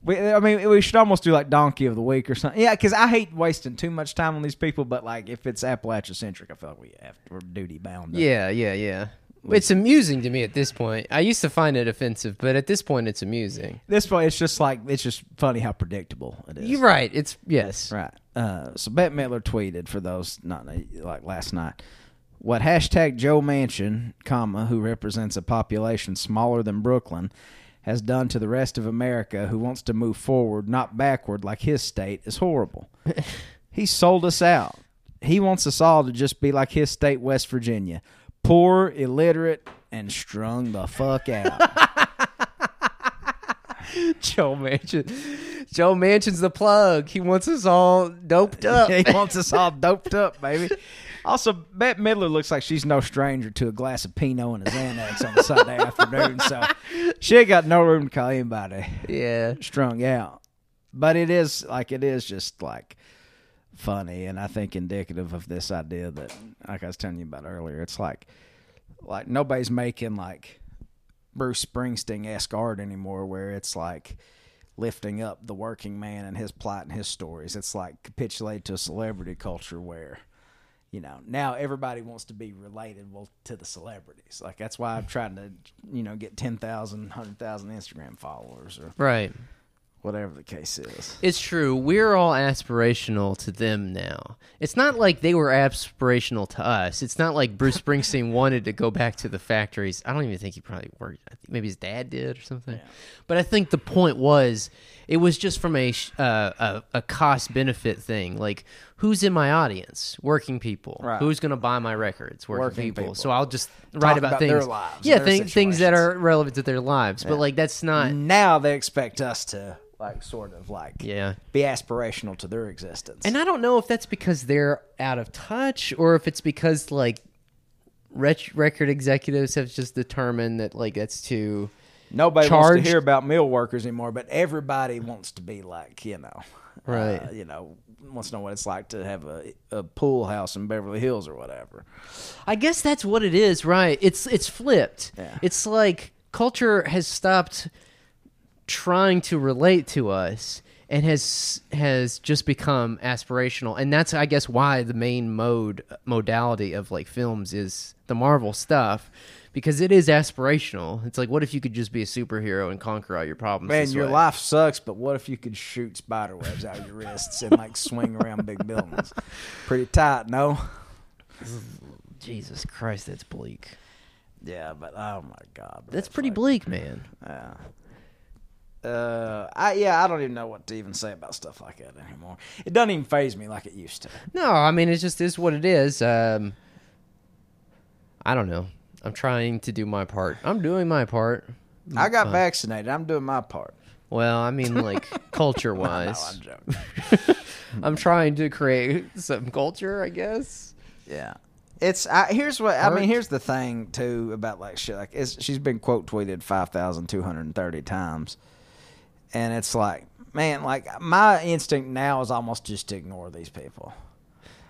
I mean, we should almost do like Donkey of the Week or something. Yeah, because I hate wasting too much time on these people. But like, if it's Appalachia centric, I feel like we have we're duty bound. yeah yeah yeah it's amusing to me at this point i used to find it offensive but at this point it's amusing This point, it's just like it's just funny how predictable it is. you're right it's yes Right. Uh, so Bette Midler tweeted for those not like last night. What hashtag Joe Manchin, comma, who represents a population smaller than Brooklyn, has done to the rest of America who wants to move forward, not backward like his state, is horrible. he sold us out. He wants us all to just be like his state, West Virginia. Poor, illiterate, and strung the fuck out. Joe Manchin. Joe Manchin's the plug. He wants us all doped up. he wants us all doped up, baby. Also, Bette Midler looks like she's no stranger to a glass of Pinot and a Xanax on a Sunday afternoon, so she ain't got no room to call anybody yeah. strung out. But it is like it is just like funny, and I think indicative of this idea that, like I was telling you about earlier, it's like like nobody's making like Bruce Springsteen esque art anymore, where it's like lifting up the working man and his plight and his stories. It's like capitulate to a celebrity culture where, you know, now everybody wants to be relatable to the celebrities. Like that's why I'm trying to, you know, get 10,000, 100,000 Instagram followers or Right. Whatever the case is. It's true. We're all aspirational to them now. It's not like they were aspirational to us. It's not like Bruce Springsteen wanted to go back to the factories. I don't even think he probably worked. I think maybe his dad did or something. But I think the point was, it was just from a uh, a, a cost benefit thing. Like, who's in my audience? Working people. Right. Who's going to buy my records? Working, Working people. people. So I'll just write about, about things. their lives, Yeah, thing, things that are relevant to their lives. But like, that's not. Now they expect us to like sort of like Yeah. be aspirational to their existence. And I don't know if that's because they're out of touch or if it's because like record executives have just determined that like that's too Nobody wants to hear about mill workers anymore, but everybody wants to be like, you know, Right. uh, you know, wants to know what it's like to have a, a pool house in Beverly Hills or whatever. I guess that's what it is, right? It's it's flipped. Yeah. It's like culture has stopped trying to relate to us and has has just become aspirational. And that's I guess why the main mode modality of like films is the Marvel stuff because it is aspirational. It's like what if you could just be a superhero and conquer all your problems? Man, your way? life sucks, but what if you could shoot spider webs out of your wrists and like swing around big buildings? Pretty tight, no? Jesus Christ, that's bleak. Yeah, but oh my god, That's bro, pretty like- bleak, man. Yeah. Uh, I yeah, I don't even know what to even say about stuff like that anymore. It doesn't even faze me like it used to. No, I mean it just is what it is. Um, I don't know. I'm trying to do my part. I'm doing my part. I got Uh, vaccinated. I'm doing my part. Well, I mean, like culture No, wise, I'm joking. I'm trying to create some culture. I guess. Yeah. It's I, here's what I Art. mean. Here's the thing too about like shit. Like it's, she's been quote tweeted five thousand two hundred and thirty times, and it's like, man, like my instinct now is almost just to ignore these people.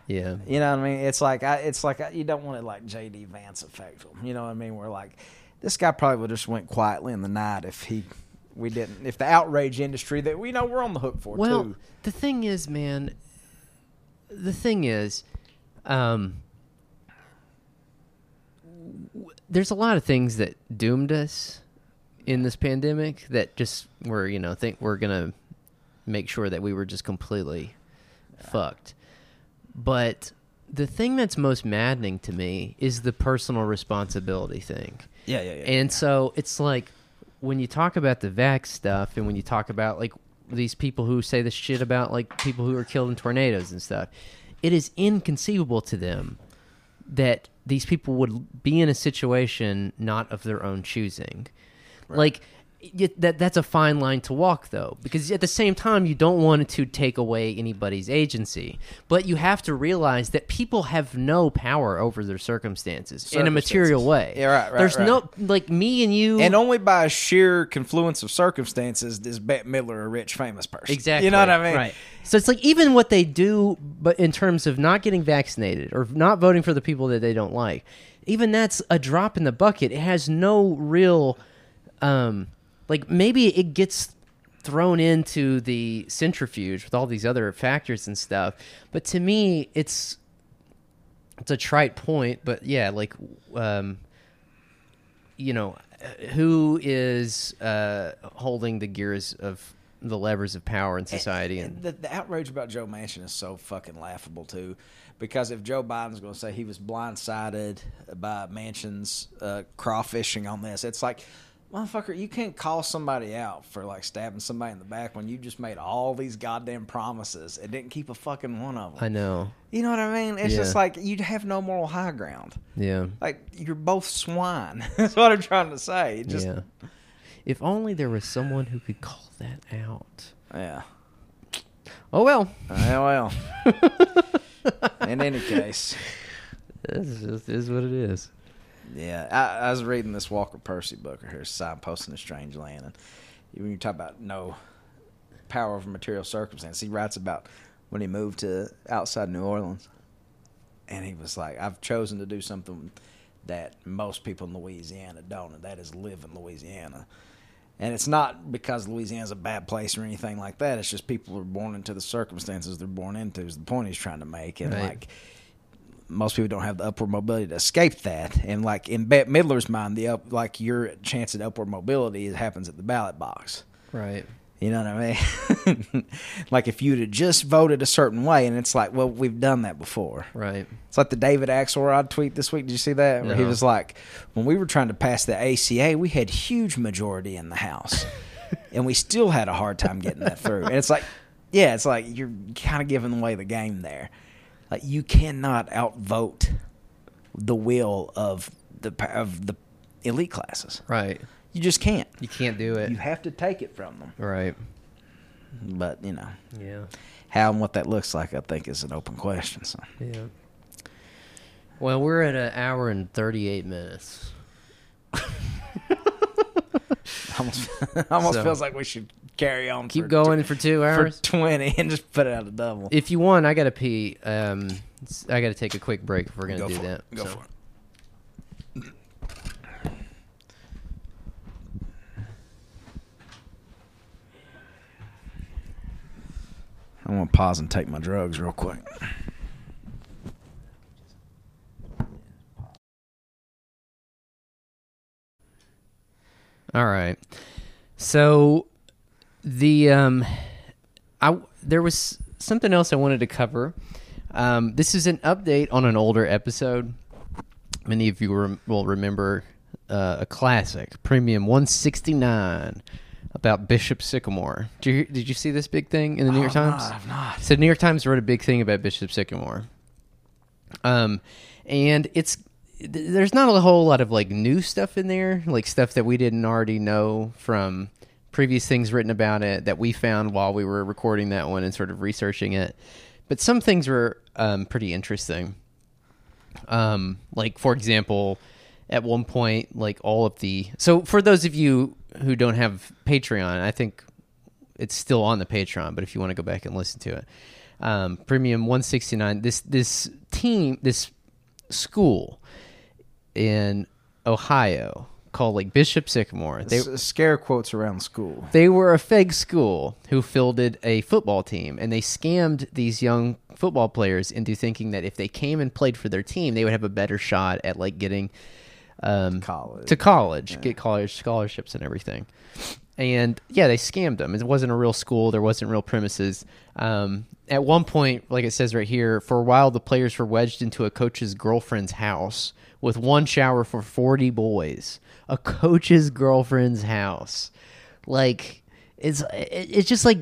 Yeah. You know what I mean? It's like I, it's like I, you don't want to like JD Vance effect them. You know what I mean? We're like this guy probably would have just went quietly in the night if he we didn't if the outrage industry that we know we're on the hook for Well, too. the thing is, man. The thing is, um, w- there's a lot of things that doomed us in this pandemic that just were, you know, think we're gonna make sure that we were just completely fucked. But the thing that's most maddening to me is the personal responsibility thing. Yeah, yeah, yeah. And so it's like when you talk about the vax stuff and when you talk about like these people who say this shit about like people who are killed in tornadoes and stuff, it is inconceivable to them that these people would be in a situation not of their own choosing. Like y- that that's a fine line to walk though because at the same time you don't want to take away anybody's agency but you have to realize that people have no power over their circumstances, in a material way Yeah, right, right, there's right. no like me and you And only by a sheer confluence of circumstances is Bette Midler a rich, famous person. Exactly. You know what I mean? Right. So it's like even what they do, but in terms of not getting vaccinated or not voting for the people that they don't like, even that's a drop in the bucket. It has no real, um, like maybe it gets thrown into the centrifuge with all these other factors and stuff. But to me, it's it's a trite point. But yeah, like, um, you know, who is uh, holding the gears of the levers of power in society? And, the, the outrage about Joe Manchin is so fucking laughable too, because if Joe Biden's going to say he was blindsided by Manchin's uh, crawfishing on this, it's like, motherfucker, you can't call somebody out for like stabbing somebody in the back when you just made all these goddamn promises and didn't keep a fucking one of them. I know. You know what I mean? It's Yeah. just like you have no moral high ground. Yeah. Like you're both swine. That's what I'm trying to say. Just yeah. If only there was someone who could call that out. yeah. Oh well. Yeah, well. In any case, This just is what it is. Yeah, I, I was reading this Walker Percy book here, Signpost in a Strange Land, and when you talk about no power over material circumstance, he writes about when he moved to outside New Orleans, and he was like, "I've chosen to do something that most people in Louisiana don't, and that is live in Louisiana." And it's not because Louisiana's a bad place or anything like that. It's just people are born into the circumstances they're born into. Is the point he's trying to make, and Right. like most people don't have the upward mobility to escape that. And like in Bette Midler's mind, the up like your chance at upward mobility it happens at the ballot box. Right. You know what I mean? like if you'd have just voted a certain way, and it's like, well, we've done that before. Right. It's like the David Axelrod tweet this week. Did you see that? Where he was like, when we were trying to pass the ACA, we had huge majority in the House, and we still had a hard time getting that through. And it's like, yeah, it's like you're kind of giving away the game there. Like you cannot outvote the will of the of the elite classes. Right. You just can't. You can't do it. You have to take it from them. Right. But you know Yeah. how and what that looks like, I think, is an open question. So Yeah. Well, we're at an hour and thirty-eight minutes. almost, almost So- feels like we should carry on. Keep for going for two tw- hours. for twenty and just put it out a double. if you want, I gotta pee. Um, I gotta take a quick break if we're gonna Go do that. it. Go So- for it. I want to pause and take my drugs real quick. All right. So the um I there was something else I wanted to cover. Um this is an update on an older episode. Many of you rem- will remember uh, a classic, Premium 169 about Bishop Sycamore. Did you did you see this big thing in the New York no, Times? I've not. So New York Times wrote a big thing about Bishop Sycamore. Um, and it's there's not a whole lot of like new stuff in there, like stuff that we didn't already know from previous things written about it that we found while we were recording that one and sort of researching it. But some things were um, pretty interesting. Um, like for example, at one point, like all of the so for those of you who don't have Patreon, I think it's still on the Patreon, but if you want to go back and listen to it, um, Premium 169. This this team, this school in Ohio called like Bishop Sycamore. They S- scare quotes around school. they were a fake school who fielded a football team, and they scammed these young football players into thinking that if they came and played for their team, they would have a better shot at like getting um, College. to college, get college scholarships and everything. And yeah, they scammed them. It wasn't a real school. There wasn't real premises. Um, at one point, like it says right here, for a while the players were wedged into a coach's girlfriend's house with one shower for forty boys. A coach's girlfriend's house, like it's it's just like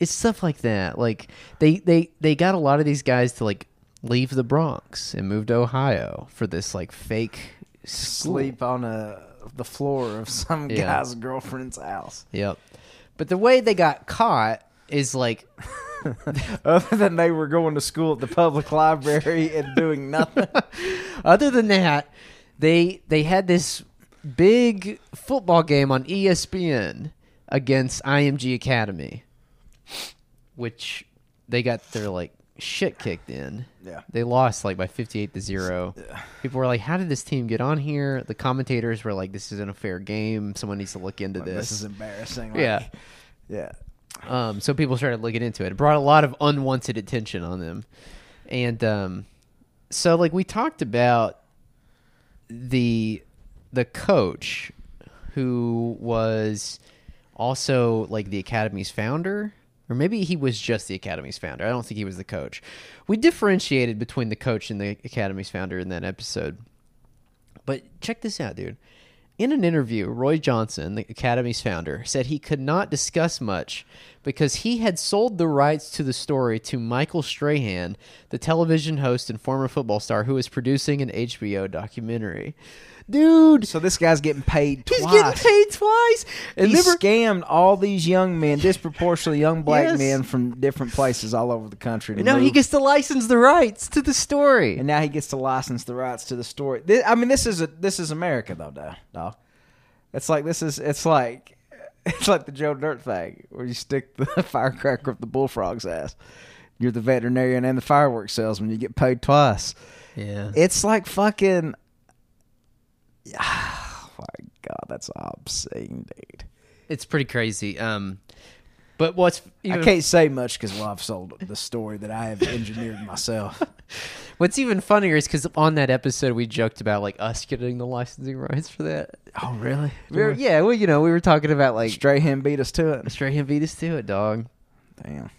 it's stuff like that. Like they they they got a lot of these guys to like leave the Bronx and move to Ohio for this like fake. Sleep on a the floor of some Yeah. guy's girlfriend's house. Yep. But the way they got caught is like Other than they were going to school at the public library and doing nothing. other than that, they they had this big football game on ESPN against IMG Academy, which they got their like shit kicked in. Yeah. They lost like by 58 to 0. People were like, "How did this team get on here?" The commentators were like, "This isn't a fair game. Someone needs to look into Like, this." this is embarrassing. Like, Yeah. Yeah. Um, so people started looking into it. It brought a lot of unwanted attention on them, and um, so like we talked about the the coach who was also like the academy's founder or maybe he was just the academy's founder i don't think he was the coach we differentiated between the coach and the academy's founder in that episode but check this out, dude. In an interview, Roy Johnson, the Academy's founder, said he could not discuss much because he had sold the rights to the story to Michael Strahan, the television host and former football star who is producing an HBO documentary. Dude, So this guy's getting paid twice. he's getting paid twice. And He remember, scammed all these young men, disproportionately young black Yes. men from different places all over the country. now he gets to license the rights to the story. and now he gets to license the rights to the story. Thi- I mean, this is a, this is America, though, dog. dog. It's like this is it's like it's like the Joe Dirt thing where you stick the firecracker up the bullfrog's ass. You're the veterinarian and the fireworks salesman. You get paid twice. yeah. It's like fucking. Oh my god, that's obscene, dude. It's pretty crazy. Um, but what's even I can't say much because well, I've sold the story that I have engineered myself. What's even funnier is because on that episode we joked about like us getting the licensing rights for that. Oh, really? We were, yeah, well, you know, we were talking about like Strahan beat us to it. Strahan beat us to it, dog. Damn.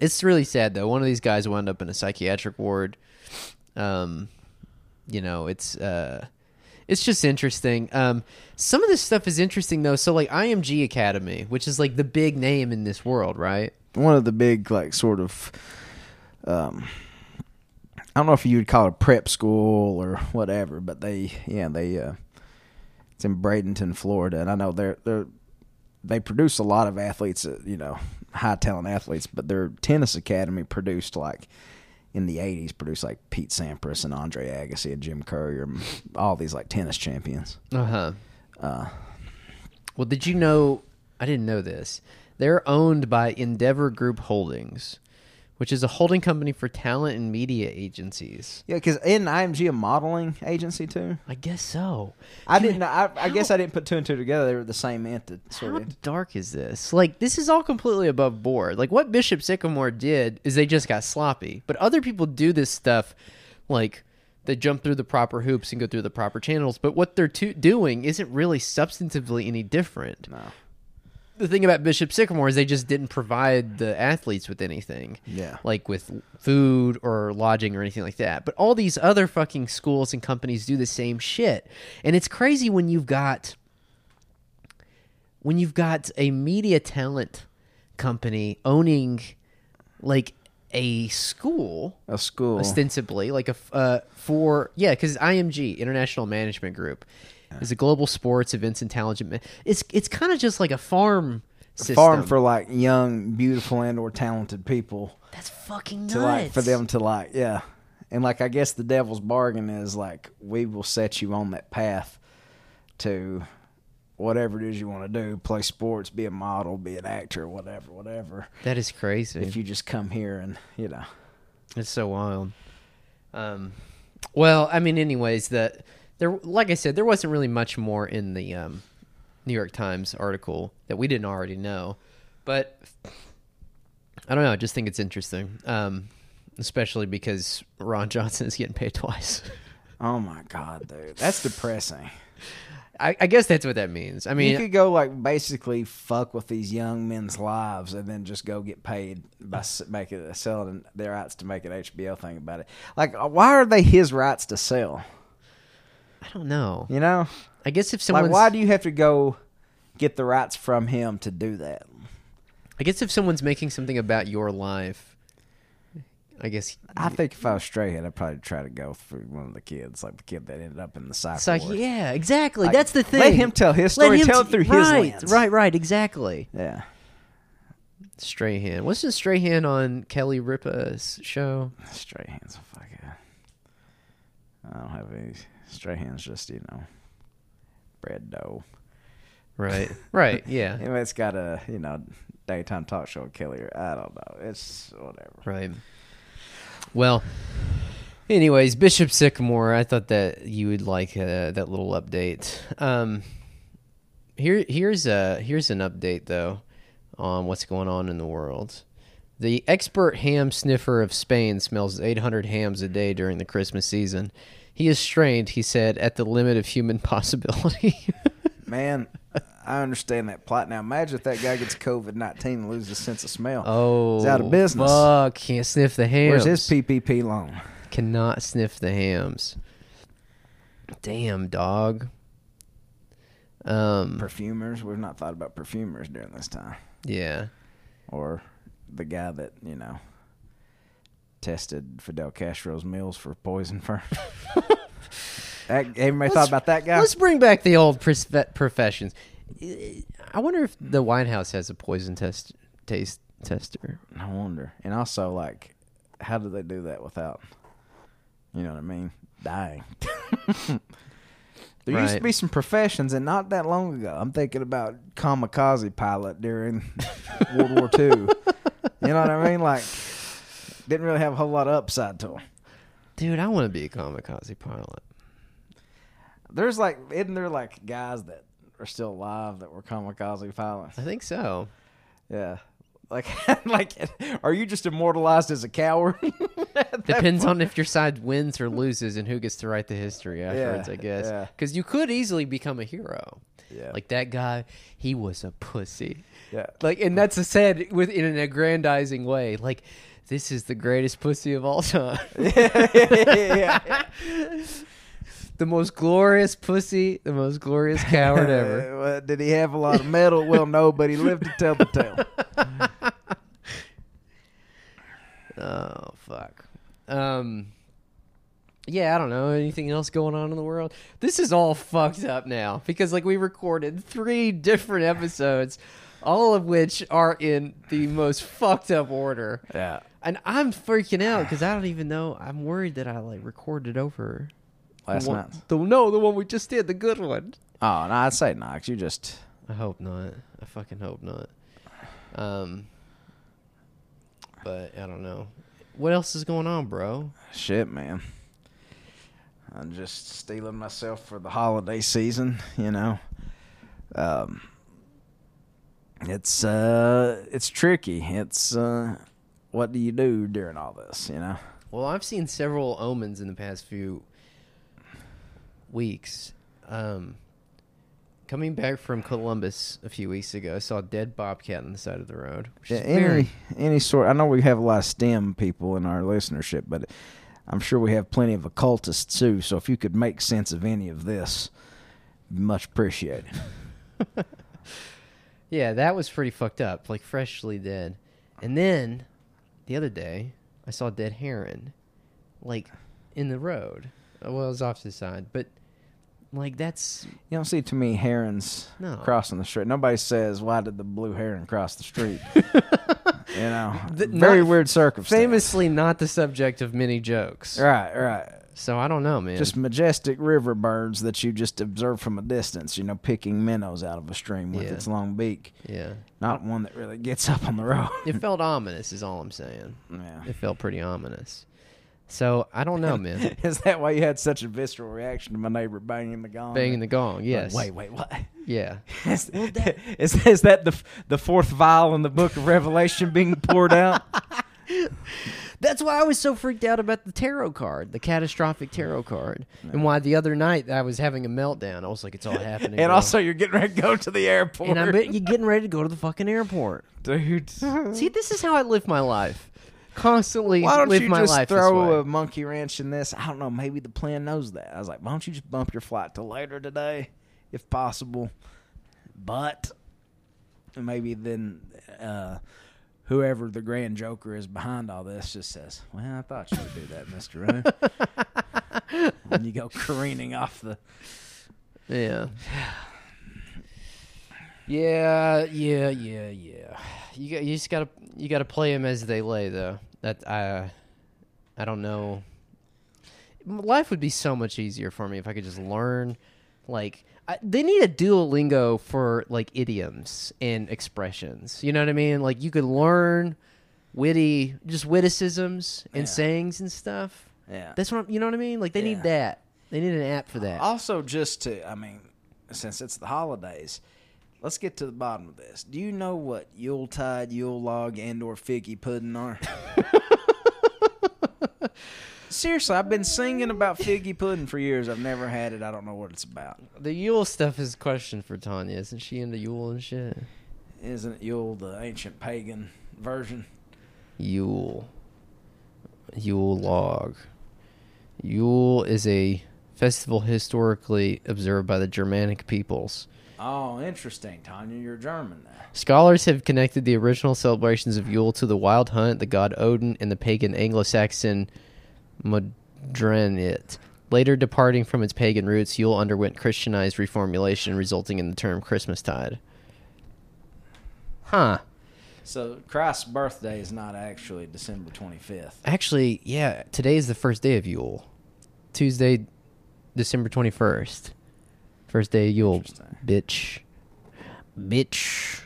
It's really sad though. One of these guys wound up in a psychiatric ward. Um, you know, it's uh, it's just interesting. Um, some of this stuff is interesting though. So like IMG Academy, which is like the big name in this world, right? One of the big, like, sort of. Um, I don't know if you would call it a prep school or whatever, but they, yeah, they. Uh, it's in Bradenton, Florida, and I know they're they're they produce a lot of athletes, uh, you know, high talent athletes, but their tennis academy produced like in the '80s produced like Pete Sampras and Andre Agassi and Jim Courier, and all these like tennis champions. Uh huh. Uh, Well, did you know? I didn't know this. They're owned by Endeavor Group Holdings, which is a holding company for talent and media agencies. Yeah, because in IMG a modeling agency too. I guess so. I didn't. I, I guess I didn't put two and two together. They were the same entity. How of. dark is this? Like, this is all completely above board. Like, what Bishop Sycamore did is they just got sloppy. But other people do this stuff, like, they jump through the proper hoops and go through the proper channels. But what they're to- doing isn't really substantively any different. No. The thing about Bishop Sycamore is they just didn't provide the athletes with anything. Yeah. Like with food or lodging or anything like that. But all these other fucking schools and companies do the same shit. And it's crazy when you've got when you've got a media talent company owning like a school A school. ostensibly like a uh, for yeah because IMG International Management Group is a global sports events and talent it's it's kind of just like a farm system. farm for like young, beautiful, and or talented people that's fucking nuts to like for them to like yeah, and like I guess the devil's bargain is like we will set you on that path to whatever it is you want to do, play sports, be a model, be an actor, whatever, whatever. that is crazy If you just come here and you know, It's so wild. Um, well, I mean, anyways, the there, like I said, there wasn't really much more in the um, New York Times article that we didn't already know, but I don't know. I just think it's interesting, um, especially because Ron Johnson is getting paid twice. oh my god, dude, that's depressing. I, I guess that's what that means. I mean, you could go like basically fuck with these young men's lives and then just go get paid by making selling their rights to make an HBO thing about it. Like, why are they his rights to sell? I don't know. You know, I guess if someone like, why do you have to go get the rights from him to do that? I guess if someone's making something about your life, I guess I think if I was Strahan, I'd probably try to go for one of the kids, like the kid that ended up in the cyber. It's like, war. yeah, exactly. Like, That's the thing. let him tell his Let story, him tell it t- through his right, lens. Right, right, exactly. Yeah, Strahan. Wasn't Strahan on Kelly Ripa's show? straight hands. Fuck. I don't have any straight hands. Just you know, bread dough. Right, right, yeah, Anyway, it's got a you know daytime talk show killer. I don't know. It's whatever. right. Well, anyways, Bishop Sycamore. I thought that you would like uh, that little update. Um, here, here's a here's an update though on what's going on in the world. The expert ham sniffer of Spain smells 800 hams a day during the Christmas season. He is strained, he said, at the limit of human possibility. Man, I understand that plot. Now imagine if that guy gets COVID nineteen and loses sense of smell. Oh, He's out of business. Fuck, can't sniff the hams. Where's his PPP loan? Cannot sniff the hams. Damn, dog. Um, Perfumers. We've not thought about perfumers during this time, yeah. or the guy that you know tested Fidel Castro's meals for poison first. that, everybody Let's- thought about that guy? Let's bring back the old professions. I wonder if the White House has a poison test taste tester. I wonder. And also, like, how do they do that without, you know what I mean, dying? there used to be some professions, and not that long ago. I'm thinking about kamikaze pilot during World War II. You know what I mean? Like, didn't really have a whole lot of upside to them. Dude, I want to be a kamikaze pilot. There's like, isn't there like guys that are still alive that were kamikaze pilots? I think so. Yeah. Like, like, are you just immortalized as a coward? Depends on if your side wins or loses and who gets to write the history afterwards, Yeah, I guess. yeah. Because you could easily become a hero. Yeah. Like that guy, he was a pussy. Yeah. Like, and that's a said with in an aggrandizing way. Like, this is the greatest pussy of all time. yeah. the most glorious pussy, the most glorious coward ever. Well, did he have a lot of metal? well, no, but he lived to tell the tale. Oh fuck. Um. Yeah, I don't know. Anything else going on in the world? This is all fucked up now because like we recorded three different episodes, all of which are in the most fucked up order. Yeah. And I'm freaking out because I don't even know. I'm worried that I like recorded over Last one, night. The no, the one we just did, the good one. Oh, no, I'd say Knox. You just I hope not. I fucking hope not. Um, but I don't know. What else is going on, bro? Shit, man. I'm just steeling myself for the holiday season, you know. Um, it's uh, it's tricky. It's uh, what do you do during all this, you know? Well, I've seen several omens in the past few weeks. Um, coming back from Columbus a few weeks ago, I saw a dead bobcat on the side of the road. Yeah, any very, any sort. I know we have a lot of STEM people in our listenership, but I'm sure we have plenty of occultists too. So if you could make sense of any of this, much appreciated. yeah, that was pretty fucked up, like freshly dead. And then the other day, I saw a dead heron, like in the road. Uh, Well, it was off to the side, but like that's You don't see too many herons No. crossing the street. Nobody says, "Why did the blue heron cross the street?" you know, The- very not- weird circumstance. famously not the subject of many jokes. right, right. So I don't know, man. Just majestic river birds that you just observe from a distance. You know, picking minnows out of a stream with Yeah. its long beak. yeah. Not one that really gets up on the road. It felt ominous, is all I'm saying. yeah. It felt pretty ominous. So I don't know, man. Is that why you had such a visceral reaction to my neighbor banging the gong? Banging the gong, yes. Wait, wait, what? Yeah. Is, is, is that the the fourth vial in the book of Revelation being poured out? That's why I was so freaked out about the tarot card, the catastrophic tarot card, and why the other night I was having a meltdown. I was like, "It's all happening." and bro. also, you're getting ready to go to the airport. and I bet you're getting ready to go to the fucking airport. dude. See, this is how I live my life. Constantly Why don't live you my just life throw a monkey wrench in this? I don't know. Maybe the plan knows that. I was like, why don't you just bump your flight to later today, if possible? But maybe then uh, whoever the grand joker is behind all this just says, "Well, I thought you would do that, Mister Rowe." and you go careening off the. Yeah. Yeah, yeah, yeah, yeah. You got, you just gotta you gotta play them as they lay though. That I I don't know. Life would be so much easier for me if I could just learn. Like I, they need a Duolingo for like idioms and expressions. You know what I mean? Like you could learn witty, just witticisms and Yeah. sayings and stuff. Yeah. That's what I'm, you know what I mean. Like they Yeah. need that. They need an app for that. Also, just to, I mean, since it's the holidays, let's get to the bottom of this. Do you know what Yule Tide, Yule log, and or figgy pudding are? Seriously, I've been singing about figgy pudding for years. I've never had it. I don't know what it's about. The Yule stuff is a question for Tanya. Isn't she into Yule and shit? Isn't it Yule the ancient pagan version? Yule. Yule log. Yule is a festival historically observed by the Germanic peoples. Oh, interesting, Tanya. You're German now. Scholars have connected the original celebrations of Yule to the wild hunt, the god Odin, and the pagan Anglo-Saxon Modranicht. Later departing from its pagan roots, Yule underwent Christianized reformulation, resulting in the term Christmastide. Huh. So Christ's birthday is not actually December 25th. Actually, yeah, today is the first day of Yule. Tuesday, December 21st. First day of Yule. Bitch. Bitch.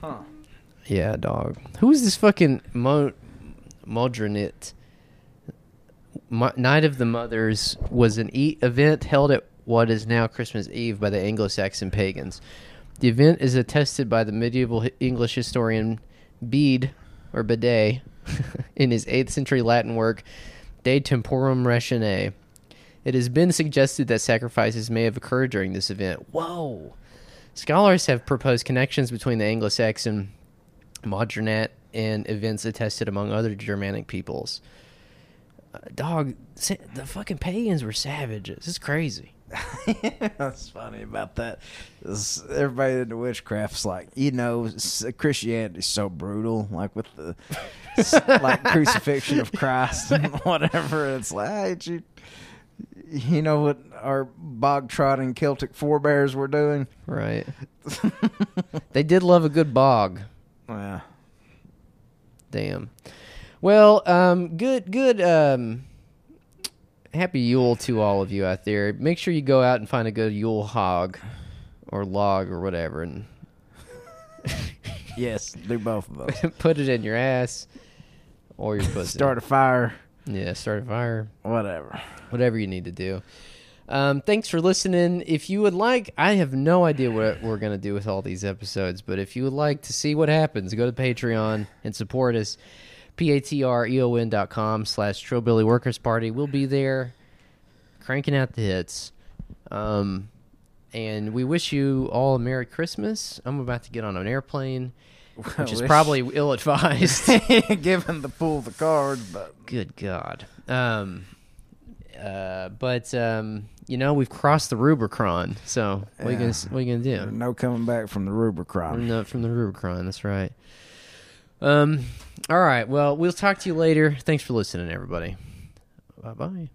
Huh. Yeah, dog. Who's this fucking Mo- Modranicht? Night of the Mothers was an e- event held at what is now Christmas Eve by the Anglo-Saxon pagans. The event is attested by the medieval English historian Bede or Bede in his 8th century Latin work De Temporum Ratione. It has been suggested that sacrifices may have occurred during this event. Whoa! Scholars have proposed connections between the Anglo-Saxon Modranicht and events attested among other Germanic peoples. Dog, the fucking pagans were savages. It's crazy. That's funny about that. everybody into witchcraft's like, you know, Christianity's so brutal, like with the like crucifixion of Christ and whatever. It's like, hey, you, you know what our bog trotting Celtic forebears were doing? Right. they did love a good bog. Yeah. Damn. Well, um, good, good. Um, happy Yule to all of you out there. Make sure you go out and find a good Yule hog or log or whatever, and Yes, do both of those. put it in your ass or your pussy. Start a fire, yeah, start a fire. whatever. whatever you need to do. Um, thanks for listening. If you would like, I have no idea what we're going to do with all these episodes, but if you would like to see what happens, go to Patreon and support us. P-A-T-R-E-O-N dot com slash Trillbilly Workers Party. We'll be there cranking out the hits. Um, and we wish you all a Merry Christmas. I'm about to get on an airplane, which is Wish- probably ill-advised. given the pull of the cards, but Good God. Um, uh, but um, you know we've crossed the Rubicon, so what are you gonna what are you gonna do? no coming back from the Rubicon. The, from the Rubicon, that's right. Um, all right. Well, we'll talk to you later. Thanks for listening, everybody. Bye bye.